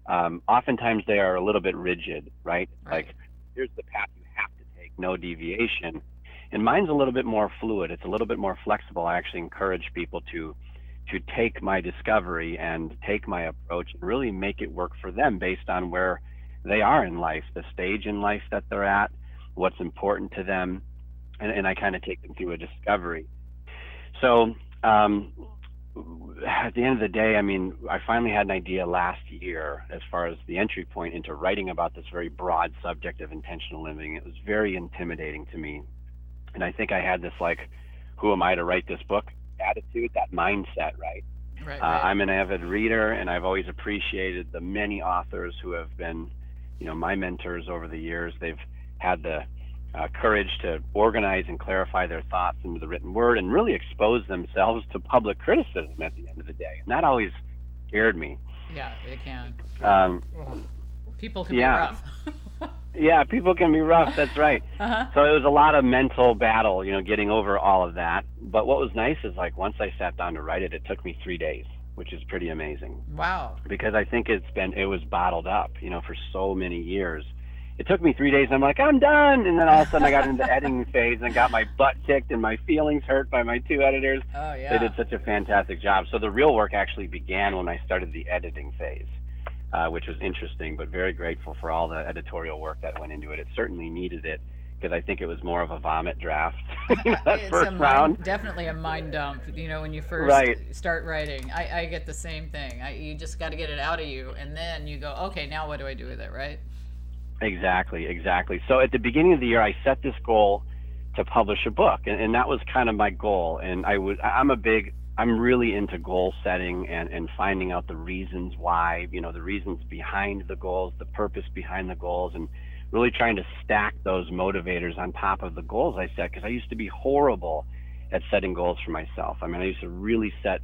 Speaker 4: um, oftentimes they are a little bit rigid, right?
Speaker 2: Right.
Speaker 4: Like, here's the path you have to take, no deviation. And mine's a little bit more fluid. It's a little bit more flexible. I actually encourage people to to take my discovery and take my approach and really make it work for them based on where they are in life, the stage in life that they're at, what's important to them, and, and I kind of take them through a discovery. So um, at the end of the day, I mean, I finally had an idea last year as far as the entry point into writing about this very broad subject of intentional living. It was very intimidating to me. And I think I had this like, who am I to write this book attitude, that mindset, right?
Speaker 2: Right,
Speaker 4: Uh,
Speaker 2: right.
Speaker 4: I'm an avid reader, and I've always appreciated the many authors who have been, you know, my mentors over the years. They've had the uh, courage to organize and clarify their thoughts into the written word, and really expose themselves to public criticism at the end of the day. And that always scared me.
Speaker 2: yeah, it can.
Speaker 4: Um,
Speaker 2: People can
Speaker 4: Yeah.
Speaker 2: be rough.
Speaker 4: Yeah, people can be rough. That's right.
Speaker 2: uh-huh.
Speaker 4: So it was a lot of mental battle, you know, getting over all of that. But what was nice is like once I sat down to write it, it took me three days, which is pretty amazing.
Speaker 2: Wow.
Speaker 4: because I think it's been it was bottled up, you know, for so many years. It took me three days, and I'm like, I'm done. And then all of a sudden, I got into the editing phase and got my butt kicked and my feelings hurt by my two editors.
Speaker 2: Oh yeah.
Speaker 4: They did such a fantastic job. So the real work actually began when I started the editing phase, uh, which was interesting, but very grateful for all the editorial work that went into it. It certainly needed it because I think it was more of a vomit draft you know, that
Speaker 2: it's
Speaker 4: first
Speaker 2: mind,
Speaker 4: round.
Speaker 2: definitely a mind dump. You know, when you first
Speaker 4: Right.
Speaker 2: start writing, I, I get the same thing. I, you just got to get it out of you, and then you go, okay, now what do I do with it, right?
Speaker 4: Exactly, exactly. So at the beginning of the year, I set this goal to publish a book, and, and that was kind of my goal. And I was, I'm a big, I'm really into goal setting and, and finding out the reasons why, you know, the reasons behind the goals, the purpose behind the goals, and really trying to stack those motivators on top of the goals I set. Because I used to be horrible at setting goals for myself. I mean, I used to really set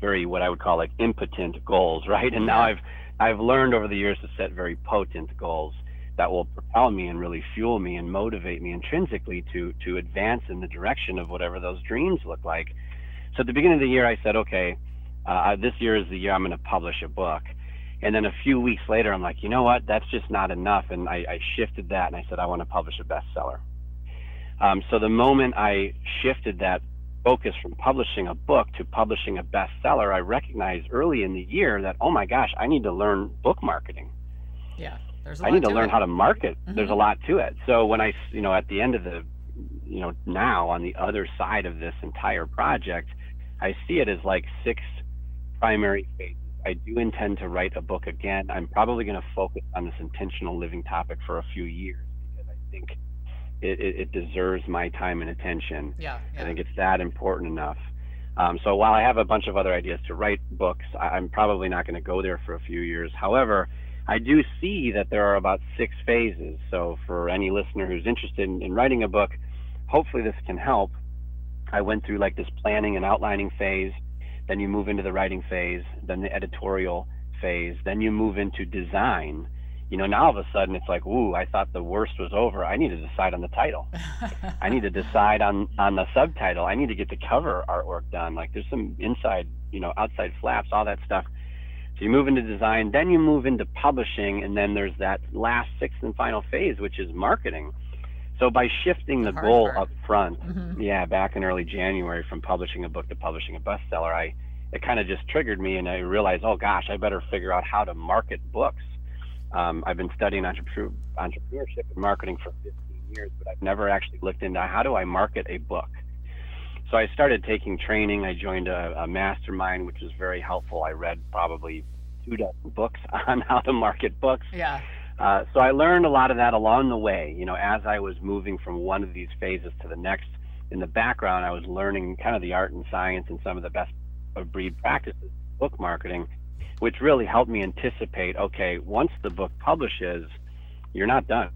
Speaker 4: very what I would call like impotent goals, right? And now I've I've learned over the years to set very potent goals that will propel me and really fuel me and motivate me intrinsically to to advance in the direction of whatever those dreams look like. So at the beginning of the year, I said, okay, uh, this year is the year I'm going to publish a book. And then a few weeks later, I'm like, you know what? That's just not enough. And I, I shifted that and I said, I want to publish a bestseller. Um, so the moment I shifted that focus from publishing a book to publishing a bestseller, I recognized early in the year that, oh my gosh, I need to learn book marketing.
Speaker 2: Yeah. There's a
Speaker 4: I
Speaker 2: lot I
Speaker 4: need to
Speaker 2: to
Speaker 4: learn
Speaker 2: it.
Speaker 4: how to market. There's a lot to it. So when I, you know, at the end of the, you know, now on the other side of this entire project, I see it as like six primary phases. I do intend to write a book again. I'm probably going to focus on this intentional living topic for a few years because I think it, it, it deserves my time and attention.
Speaker 2: Yeah.
Speaker 4: I think it's that important enough. Um, so while I have a bunch of other ideas to write books, I, I'm probably not going to go there for a few years. However, I do see that there are about six phases. So for any listener who's interested in, in writing a book, hopefully this can help. I went through like this planning and outlining phase. Then you move into the writing phase, then the editorial phase, then you move into design. You know, now all of a sudden it's like, ooh, I thought the worst was over. I need to decide on the title. I need to decide on on the subtitle. I need to get the cover artwork done. Like there's some inside, you know, outside flaps, all that stuff. So you move into design, then you move into publishing, and then there's that last sixth and final phase, which is marketing. So by shifting the,
Speaker 2: hard
Speaker 4: goal
Speaker 2: part.
Speaker 4: up front,
Speaker 2: Mhm.
Speaker 4: yeah, back in early January from publishing a book to publishing a bestseller, I it kind of just triggered me, and I realized, oh gosh, I better figure out how to market books. Um, I've been studying entrepreneur, entrepreneurship and marketing for 15 years, but I've never actually looked into how do I market a book. So I started taking training. I joined a, a mastermind, which was very helpful. I read probably two dozen books on how to market books.
Speaker 2: Yeah.
Speaker 4: Uh, so I learned a lot of that along the way. You know, as I was moving from one of these phases to the next, in the background, I was learning kind of the art and science and some of the best of breed practices, book marketing, which really helped me anticipate. Okay, once the book publishes, you're not done.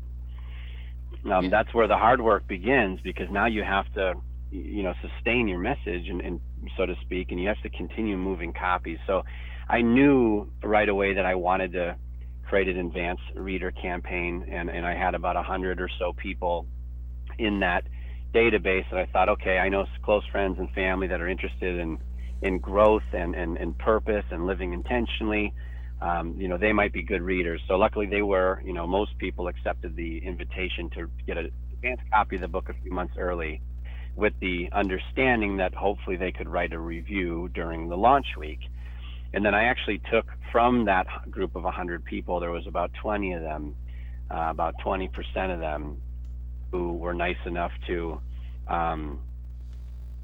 Speaker 4: Um, yeah. That's where the hard work begins because now you have to, you know, sustain your message and, and so to speak, and you have to continue moving copies. So I knew right away that I wanted to create an advanced reader campaign, and, and I had about a hundred or so people in that database. And I thought, okay, I know close friends and family that are interested in in growth and, and, and purpose and living intentionally. Um, you know, they might be good readers. So luckily they were, you know, most people accepted the invitation to get an advanced copy of the book a few months early with the understanding that hopefully they could write a review during the launch week. And then I actually took from that group of 100 people, there was about 20 of them, uh, about 20% of them who were nice enough to, um,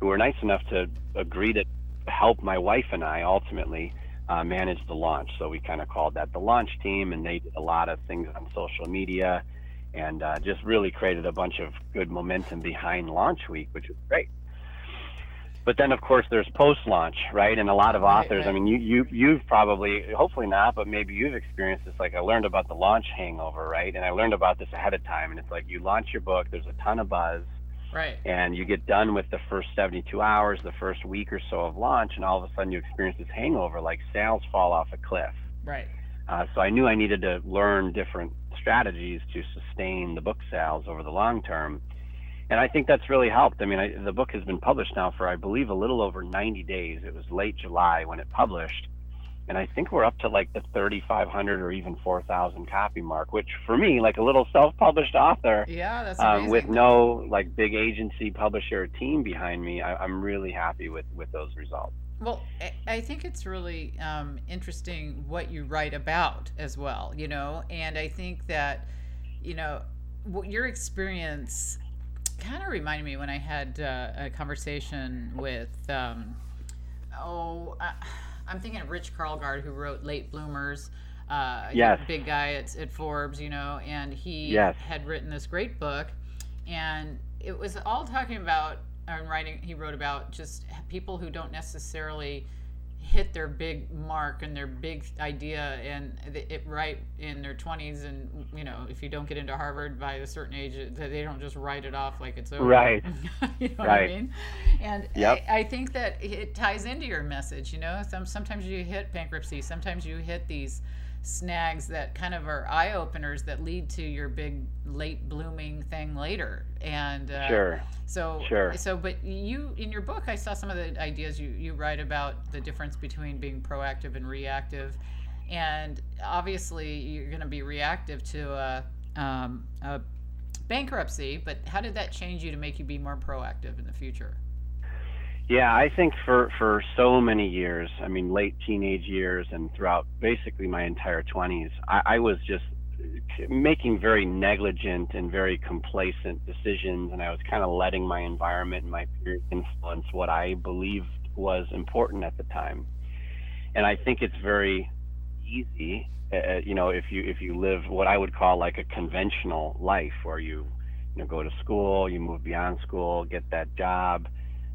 Speaker 4: who were nice enough to agree to help my wife and I ultimately uh, manage the launch. So we kind of called that the launch team, and they did a lot of things on social media and uh, just really created a bunch of good momentum behind launch week, which was great. But then, of course, there's post-launch, right? And a lot of authors. Right, right. I mean, you you you've probably, hopefully not, but maybe you've experienced this. Like I learned about the launch hangover, right? And I learned about this ahead of time. And it's like you launch your book, there's a ton of buzz,
Speaker 2: right?
Speaker 4: And you get done with the first 72 hours, the first week or so of launch, and all of a sudden you experience this hangover, like sales fall off a cliff,
Speaker 2: right?
Speaker 4: Uh, so I knew I needed to learn different strategies to sustain the book sales over the long term and I think that's really helped. I mean, I, the book has been published now for I believe a little over 90 days. It was late July when it published, and I think we're up to like the 3,500 or even 4,000 copy mark, which for me, like a little self-published author,
Speaker 2: yeah, that's um,
Speaker 4: with no like big agency publisher team behind me, I, am really happy with with those results.
Speaker 2: Well, I think it's really um, interesting what you write about as well, you know, and I think that, you know, your experience kind of reminded me when I had uh, a conversation with, um, oh, uh, I'm thinking of Rich Karlgaard, who wrote Late Bloomers. Uh,
Speaker 4: yes.
Speaker 2: Big guy at, at Forbes, you know, and he
Speaker 4: yes.
Speaker 2: had written this great book. And it was all talking about, and writing, he wrote about just people who don't necessarily hit their big mark and their big idea and it right in their 20s and you know if you don't get into harvard by a certain age they don't just write it off like it's over
Speaker 4: right
Speaker 2: you know
Speaker 4: right.
Speaker 2: i mean and
Speaker 4: yep.
Speaker 2: I, I, think that it ties into your message you know Some, sometimes you hit bankruptcy sometimes you hit these snags that kind of are eye openers that lead to your big late blooming thing later. And
Speaker 4: uh, sure.
Speaker 2: So
Speaker 4: sure.
Speaker 2: So, but you in your book, I saw some of the ideas you you write about the difference between being proactive and reactive, and obviously you're going to be reactive to a, um, a bankruptcy. But how did that change you to make you be more proactive in the future?
Speaker 4: Yeah, I think for for so many years, I mean, late teenage years and throughout basically my entire 20s, I, I was just making very negligent and very complacent decisions, and I was kind of letting my environment and my peers influence what I believed was important at the time. And I think it's very easy, uh, uh you know, if you if you live what I would call like a conventional life, where you you know go to school, you move beyond school, get that job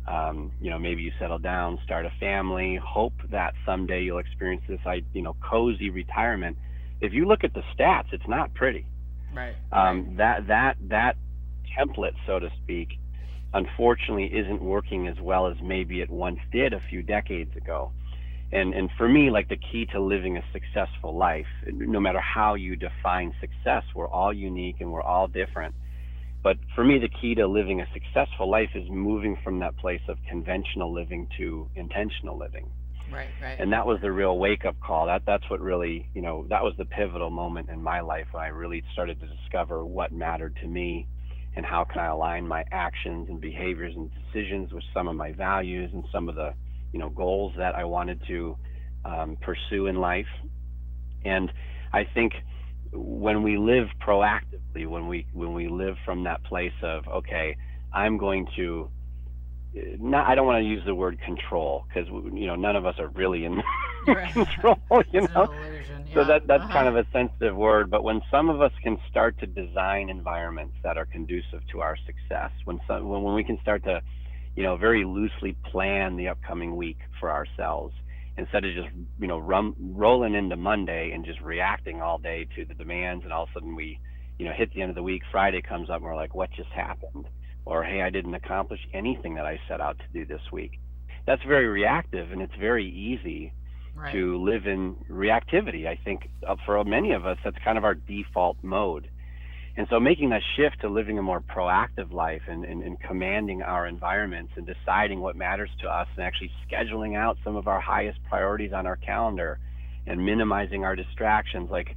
Speaker 4: um, you know, maybe you settle down, start a family, hope that someday you'll experience this, you know, cozy retirement. If you look at the stats, it's not pretty.
Speaker 2: Right.
Speaker 4: Um,
Speaker 2: right.
Speaker 4: That that that template, so to speak, unfortunately, isn't working as well as maybe it once did a few decades ago. And and for me, like the key to living a successful life, no matter how you define success, we're all unique and we're all different but for me, the key to living a successful life is moving from that place of conventional living to intentional living.
Speaker 2: Right, right.
Speaker 4: And that was the real wake up call. That that's what really, you know, that was the pivotal moment in my life when I really started to discover what mattered to me and how can I align my actions and behaviors and decisions with some of my values and some of the, you know, goals that I wanted to um, pursue in life. And I think when we live proactively, when we when we live from that place of okay, I'm going to not I don't want to use the word control because you know none of us are really in right. control, you
Speaker 2: it's
Speaker 4: know.
Speaker 2: Yeah.
Speaker 4: So that that's
Speaker 2: uh-huh.
Speaker 4: kind of a sensitive word, but when some of us can start to design environments that are conducive to our success, when some, when when we can start to, you know, very loosely plan the upcoming week for ourselves instead of just you know rum, rolling into Monday and just reacting all day to the demands, and all of a sudden we, you know, hit the end of the week, Friday comes up, and we're like, what just happened? Or hey, I didn't accomplish anything that I set out to do this week. That's very reactive, and it's very easy
Speaker 2: right.
Speaker 4: to live in reactivity. I think uh, for many of us, that's kind of our default mode. And so making that shift to living a more proactive life and, and, and, commanding our environments and deciding what matters to us and actually scheduling out some of our highest priorities on our calendar and minimizing our distractions, like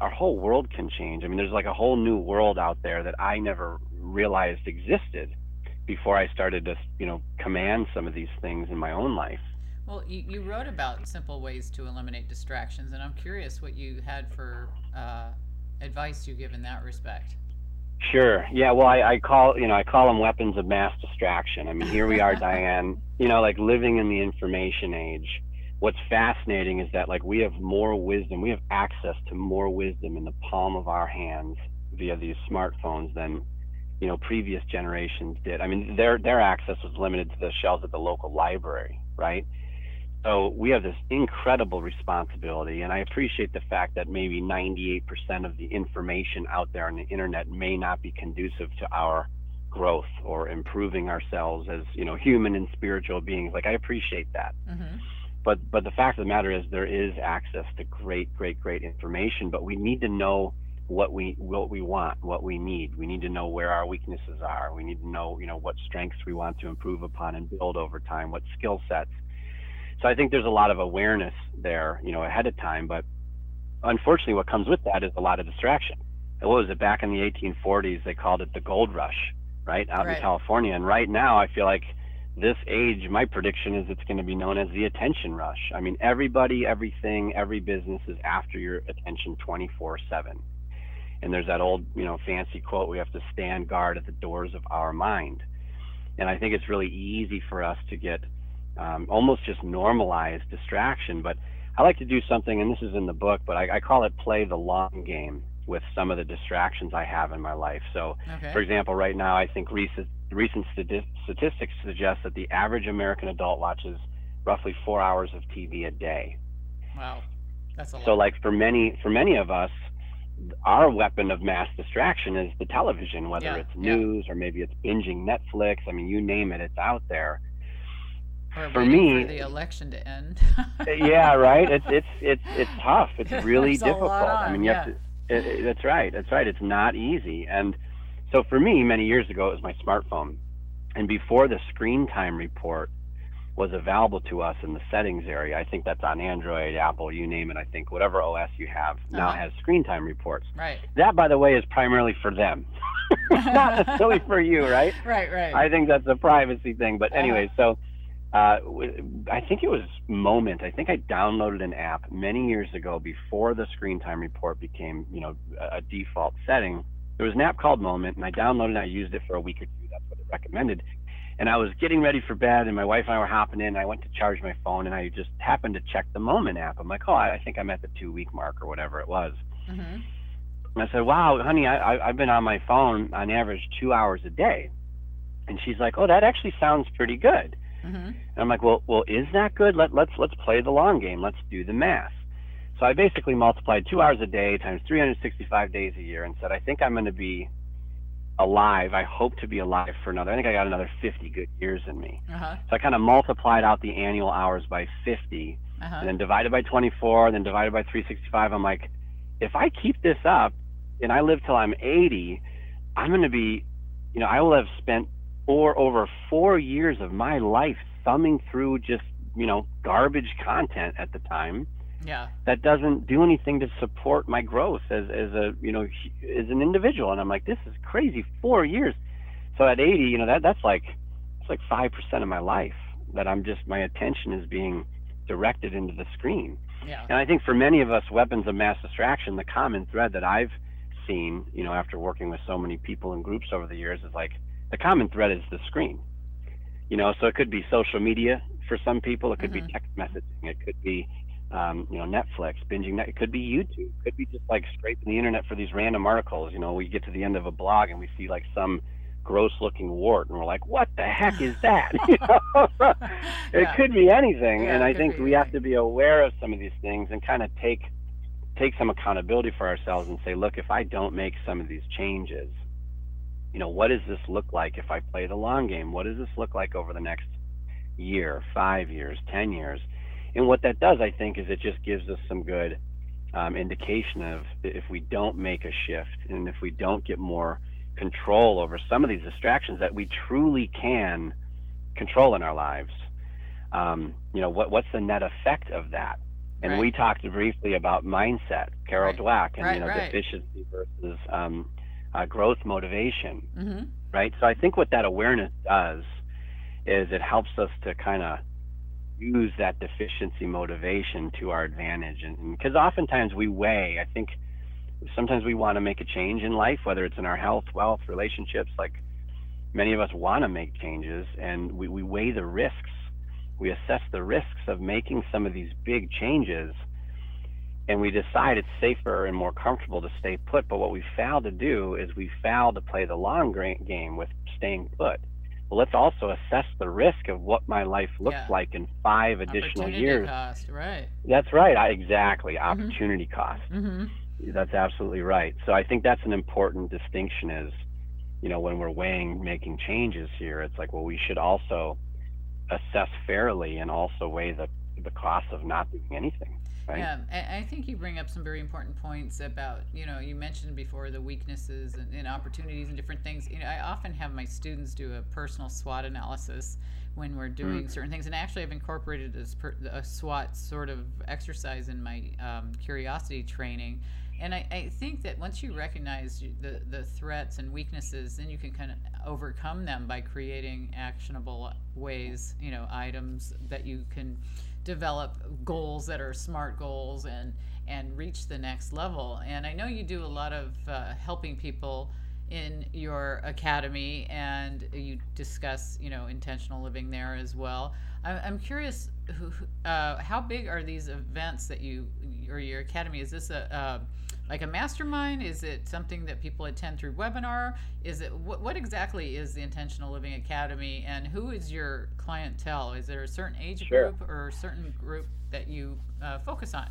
Speaker 4: our whole world can change. I mean, there's like a whole new world out there that I never realized existed before I started to, you know, command some of these things in my own life.
Speaker 2: Well, you, you wrote about simple ways to eliminate distractions, and I'm curious what you had for uh, advice you give in that respect.
Speaker 4: Sure. Yeah. Well, I, I call you know I call them weapons of mass distraction. I mean, here we are, Diane. You know, like living in the information age. What's fascinating is that like we have more wisdom. We have access to more wisdom in the palm of our hands via these smartphones than you know previous generations did. I mean, their their access was limited to the shelves at the local library, right? So we have this incredible responsibility, and I appreciate the fact that maybe 98% of the information out there on the internet may not be conducive to our growth or improving ourselves as you know human and spiritual beings. Like I appreciate that,
Speaker 2: mm-hmm.
Speaker 4: but but the fact of the matter is there is access to great great great information, but we need to know what we what we want, what we need. We need to know where our weaknesses are. We need to know you know what strengths we want to improve upon and build over time, what skill sets so I think there's a lot of awareness there, you know, ahead of time. But unfortunately, what comes with that is a lot of distraction. And what was it back in the 1840s? They called it the gold rush, right, out
Speaker 2: right.
Speaker 4: in California. And right now, I feel like this age, my prediction is it's going to be known as the attention rush. I mean, everybody, everything, every business is after your attention 24 7. And there's that old, you know, fancy quote we have to stand guard at the doors of our mind. And I think it's really easy for us to get um, almost just normalize distraction. But I like to do something, and this is in the book, but I, I call it play the long game with some of the distractions I have in my life. So,
Speaker 2: okay.
Speaker 4: for example, right now, I think recent, recent statistics suggest that the average American adult watches roughly four hours of TV a day.
Speaker 2: Wow, that's a lot.
Speaker 4: So, like for many for many of us, our weapon of mass distraction is the television, whether
Speaker 2: yeah,
Speaker 4: it's news
Speaker 2: yeah.
Speaker 4: or maybe it's binging Netflix. I mean, you name it, it's out there.
Speaker 2: Or
Speaker 4: for me,
Speaker 2: for the election to end.
Speaker 4: yeah, right. It's it's it's it's tough. It's really difficult. I mean, you
Speaker 2: yeah.
Speaker 4: have to. It, it, that's right. That's right. It's not easy. And so for me, many years ago, it was my smartphone. And before the screen time report was available to us in the settings area, I think that's on Android, Apple, you name it. I think whatever OS you have now
Speaker 2: Uh-huh.
Speaker 4: has screen time reports.
Speaker 2: right.
Speaker 4: That, by the way, is primarily for them, not necessarily for you, right?
Speaker 2: Right, right.
Speaker 4: I think that's a privacy thing. But
Speaker 2: Uh-huh.
Speaker 4: anyway, so uh, w- I think it was Moment. I think I downloaded an app many years ago before the screen time report became, you know, a a default setting. There was an app called Moment, and I downloaded it. I used it for a week or two. That's what it recommended. And I was getting ready for bed, and my wife and I were hopping in. And I went to charge my phone, and I just happened to check the Moment app. I'm like, oh, I think I'm at the two week mark or whatever it was.
Speaker 2: hmm
Speaker 4: And I said, "Wow, honey, I, I, I've been on my phone on average two hours a day." And she's like, "Oh, that actually sounds pretty good."
Speaker 2: Hmm
Speaker 4: And I'm like, "Well, well, is that good? Let, let's let's play the long game. Let's do the math." So I basically multiplied two hours a day times 365 days a year, and said, "I think I'm going to be alive. I hope to be alive for another. I think I got another 50 good years in me."
Speaker 2: Uh-huh.
Speaker 4: So I kind of multiplied out the annual hours by 50,
Speaker 2: Uh-huh.
Speaker 4: and then divided by 24, and then divided by 365. I'm like, if I keep this up and I live till I'm 80, I'm going to be, you know, I will have spent four over four years of my life thumbing through just, you know, garbage content at the time
Speaker 2: Yeah.
Speaker 4: that doesn't do anything to support my growth as, as a, you know, as an individual. And I'm like, this is crazy. Four years. So at 80, you know, that that's like, it's like 5% of my life that I'm just, my attention is being directed into the screen.
Speaker 2: Yeah.
Speaker 4: And I think for many of us, weapons of mass distraction, the common thread that I've seen, you know, after working with so many people and groups over the years, is like the common thread is the screen. You know, so it could be social media for some people, it could
Speaker 2: Mhm.
Speaker 4: be text messaging, it could be, um, you know, Netflix, binging, net, it could be YouTube, it could be just like scraping the internet for these random articles. You know, we get to the end of a blog and we see like some gross looking wart and we're like, what the heck is that? You know? it
Speaker 2: Yeah.
Speaker 4: could be anything
Speaker 2: Yeah,
Speaker 4: and i think we have to be aware of some of these things and kind of take take some accountability for ourselves and say look if i don't make some of these changes you know what does this look like if i play the long game? What does this look like over the next year five years ten years? And what that does i think is it just gives us some good um, indication of if we don't make a shift and if we don't get more control over some of these distractions that we truly can control in our lives. Um, you know what what's the net effect of that? And
Speaker 2: Right.
Speaker 4: we talked briefly about mindset carol
Speaker 2: Right.
Speaker 4: dweck and
Speaker 2: Right,
Speaker 4: you know deficiency versus um, uh, growth motivation
Speaker 2: hmm
Speaker 4: right? So i think what that awareness does is it helps us to kind of use that deficiency motivation to our advantage. And because oftentimes we weigh i think sometimes we want to make a change in life whether it's in our health wealth relationships like many of us want to make changes and we, we weigh the risks. We assess the risks of making some of these big changes and we decide it's safer and more comfortable to stay put. But what we fail to do is we fail to play the long game with staying put. Well let's also assess the risk of what my life looks
Speaker 2: Yeah.
Speaker 4: like in five additional
Speaker 2: Opportunity
Speaker 4: years.
Speaker 2: cost, right?
Speaker 4: that's right. I, exactly. Opportunity cost.
Speaker 2: Hmm
Speaker 4: that's absolutely right. So I think that's an important distinction is, you know, when we're weighing making changes here, it's like, well, we should also assess fairly and also weigh the, the cost of not doing anything. Right?
Speaker 2: Yeah, I think you bring up some very important points about, you know, you mentioned before the weaknesses and, and opportunities and different things. You know, I often have my students do a personal SWOT analysis when we're doing
Speaker 4: Mm.
Speaker 2: certain things, and actually, I've incorporated per, a SWOT sort of exercise in my um, curiosity training. And I, I think that once you recognize the, the threats and weaknesses, then you can kind of overcome them by creating actionable ways, you know, items that you can develop goals that are smart goals and and reach the next level. And I know you do a lot of uh, helping people in your academy, and you discuss you know intentional living there as well. I'm, curious, uh, how big are these events that you or your academy? Is this a uh, like a mastermind? Is it something that people attend through webinar? Is it what, what exactly is the Intentional Living Academy, and who is your clientele? Is there a certain age
Speaker 4: Sure.
Speaker 2: group or a certain group that you uh, focus on?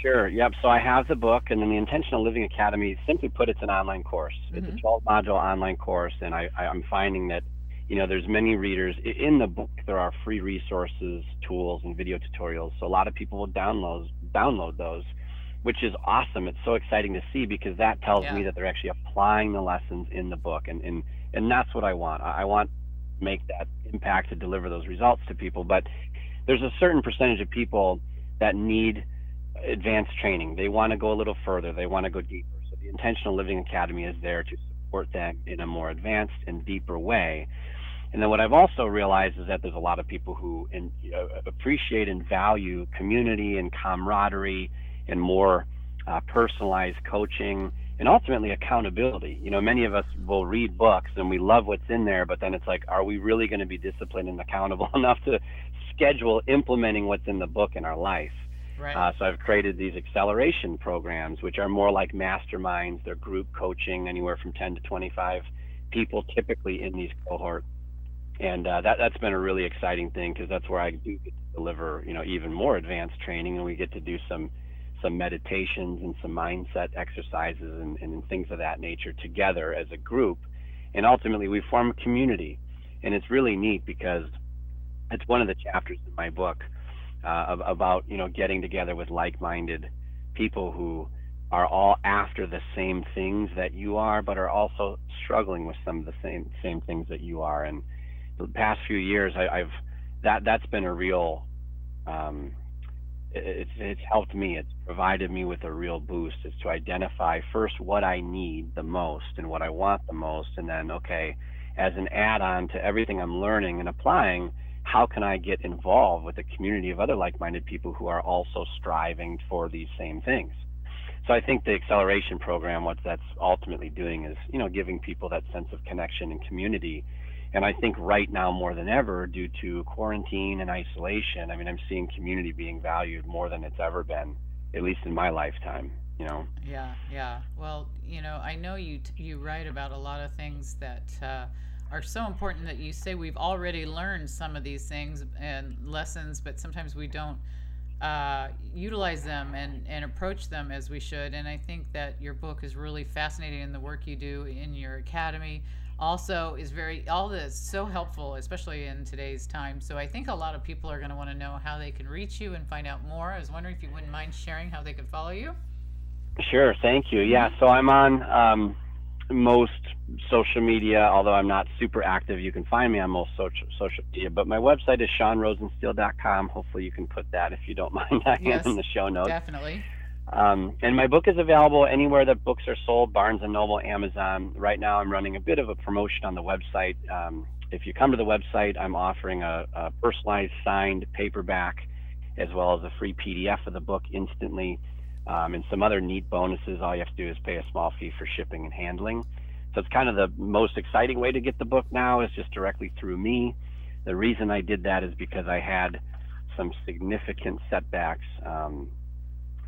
Speaker 4: Sure. Yep. So I have the book, and then the Intentional Living Academy. Simply put, it's an online course. It's a
Speaker 2: Mhm.
Speaker 4: 12 module online course, and I, I, I'm finding that you know there's many readers in the book. There are free resources, tools, and video tutorials. So a lot of people will download download those, which is awesome. It's so exciting to see because that tells me that they're actually applying the lessons in the book, and and and that's what I want. I, I want to make that impact to deliver those results to people, but there's a certain percentage of people that need advanced training. They want to go a little further. They want to go deeper. So the Intentional Living Academy is there to support them in a more advanced and deeper way. And then what I've also realized is that there's a lot of people who in, uh, appreciate and value community and camaraderie and more uh, personalized coaching and ultimately accountability. You know, many of us will read books and we love what's in there, but then it's like, are we really going to be disciplined and accountable enough to schedule implementing what's in the book in our life?
Speaker 2: Right.
Speaker 4: Uh, so I've created these acceleration programs, which are more like masterminds. They're group coaching, anywhere from 10 to 25 people, typically in these cohorts. And uh, that that's been a really exciting thing because that's where I do get to deliver, you know, even more advanced training, and we get to do some some meditations and some mindset exercises and, and things of that nature together as a group. And ultimately, we form a community, and it's really neat because it's one of the chapters in my book uh, ab- about you know getting together with like-minded people who are all after the same things that you are, but are also struggling with some of the same same things that you are. And the past few years, I, I've that that's been a real um, it's it's helped me. It's provided me with a real boost. Is to identify first what I need the most and what I want the most, and then okay, as an add-on to everything I'm learning and applying, how can I get involved with a community of other like-minded people who are also striving for these same things? So I think the acceleration program, what that's ultimately doing is, you know, giving people that sense of connection and community. And I think right now more than ever, due to quarantine and isolation, I mean, I'm seeing community being valued more than it's ever been, at least in my lifetime. You know.
Speaker 2: Yeah, yeah. Well, you know, I know you you write about a lot of things that. Uh, are so important that you say we've already learned some of these things and lessons, but sometimes we don't uh, utilize them and, and approach them as we should. And I think that your book is really fascinating in the work you do in your academy. Also, is very all this so helpful, especially in today's time. So I think a lot of people are going to want to know how they can reach you and find out more. I was wondering if you wouldn't mind sharing how they could follow you.
Speaker 4: Sure, thank you. Yeah, so I'm on um, most social media, although I'm not super active. You can find me on most social social media, but my website is seanrosensteel.com. Hopefully, you can put that if you don't mind
Speaker 2: yes,
Speaker 4: in the show notes.
Speaker 2: Definitely.
Speaker 4: Um, and my book is available anywhere that books are sold: Barnes and Noble, Amazon. Right now, I'm running a bit of a promotion on the website. Um, if you come to the website, I'm offering a, a personalized signed paperback, as well as a free PDF of the book instantly um, and some other neat bonuses. All you have to do is pay a small fee for shipping and handling. So it's kind of the most exciting way to get the book now is just directly through me. The reason I did that is because I had some significant setbacks um,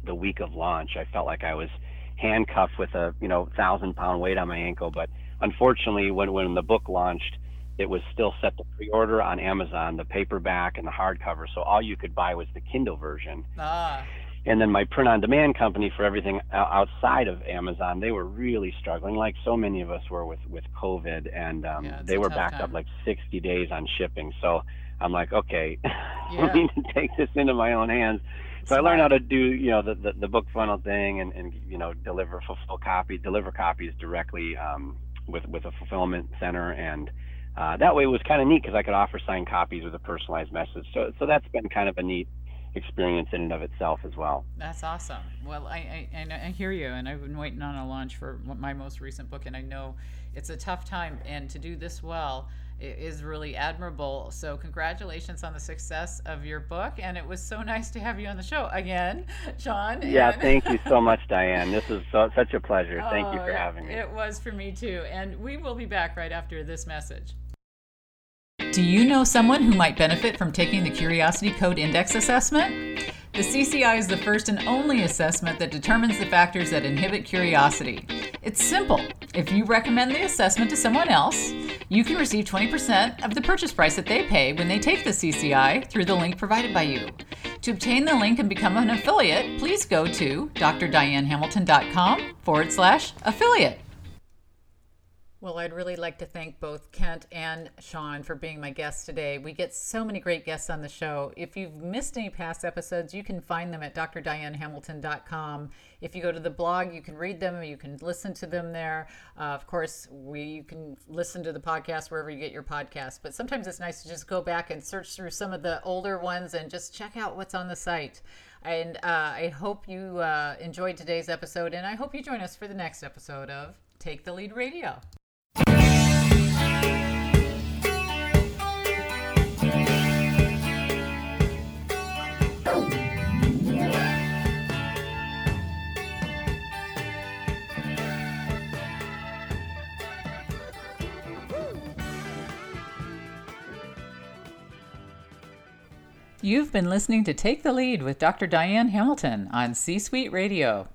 Speaker 4: the week of launch. I felt like I was handcuffed with a you know thousand pound weight on my ankle, but unfortunately, when when the book launched, it was still set to pre-order on Amazon, the paperback and the hardcover. So all you could buy was the Kindle version.
Speaker 2: Ah
Speaker 4: and then my print on demand company for everything outside of Amazon, they were really struggling, like so many of us were with with COVID, and um,
Speaker 2: yeah,
Speaker 4: they were backed
Speaker 2: time.
Speaker 4: up like 60 days on shipping. So I'm like, okay,
Speaker 2: yeah.
Speaker 4: I need to take this into my own hands. So I learned how to do, you know, the, the, the book funnel thing, and, and you know, deliver full copy, deliver copies directly um, with with a fulfillment center, and uh, that way it was kind of neat because I could offer signed copies with a personalized message. So so that's been kind of a neat experience in and of itself as well.
Speaker 2: That's awesome. Well, I, I, I, hear you, and I've been waiting on a launch for my most recent book, and I know it's a tough time, and to do this well is really admirable. So, congratulations on the success of your book, and it was so nice to have you on the show again, Sean.
Speaker 4: Yeah,
Speaker 2: and...
Speaker 4: thank you so much, Diane. This is so, such a pleasure. Thank you oh, for
Speaker 2: oh,
Speaker 4: having me.
Speaker 2: It was for me too, and we will be back right after this message. Do you know someone who might benefit from taking the Curiosity Code Index assessment? The CCI is the first and only assessment that determines the factors that inhibit curiosity. It's simple. If you recommend the assessment to someone else, you can receive 20% of the purchase price that they pay when they take the CCI through the link provided by you. To obtain the link and become an affiliate, please go to drdianehamilton.com forward slash affiliate. Well, I'd really like to thank both Kent and Sean for being my guests today. We get so many great guests on the show. If you've missed any past episodes, you can find them at drdianehamilton.com. If you go to the blog, you can read them, you can listen to them there. Uh, of course, we you can listen to the podcast wherever you get your podcast. But sometimes it's nice to just go back and search through some of the older ones and just check out what's on the site. And uh, I hope you uh, enjoyed today's episode, and I hope you join us for the next episode of Take the Lead Radio. You've been listening to Take the Lead with Dr. Diane Hamilton on C Suite Radio.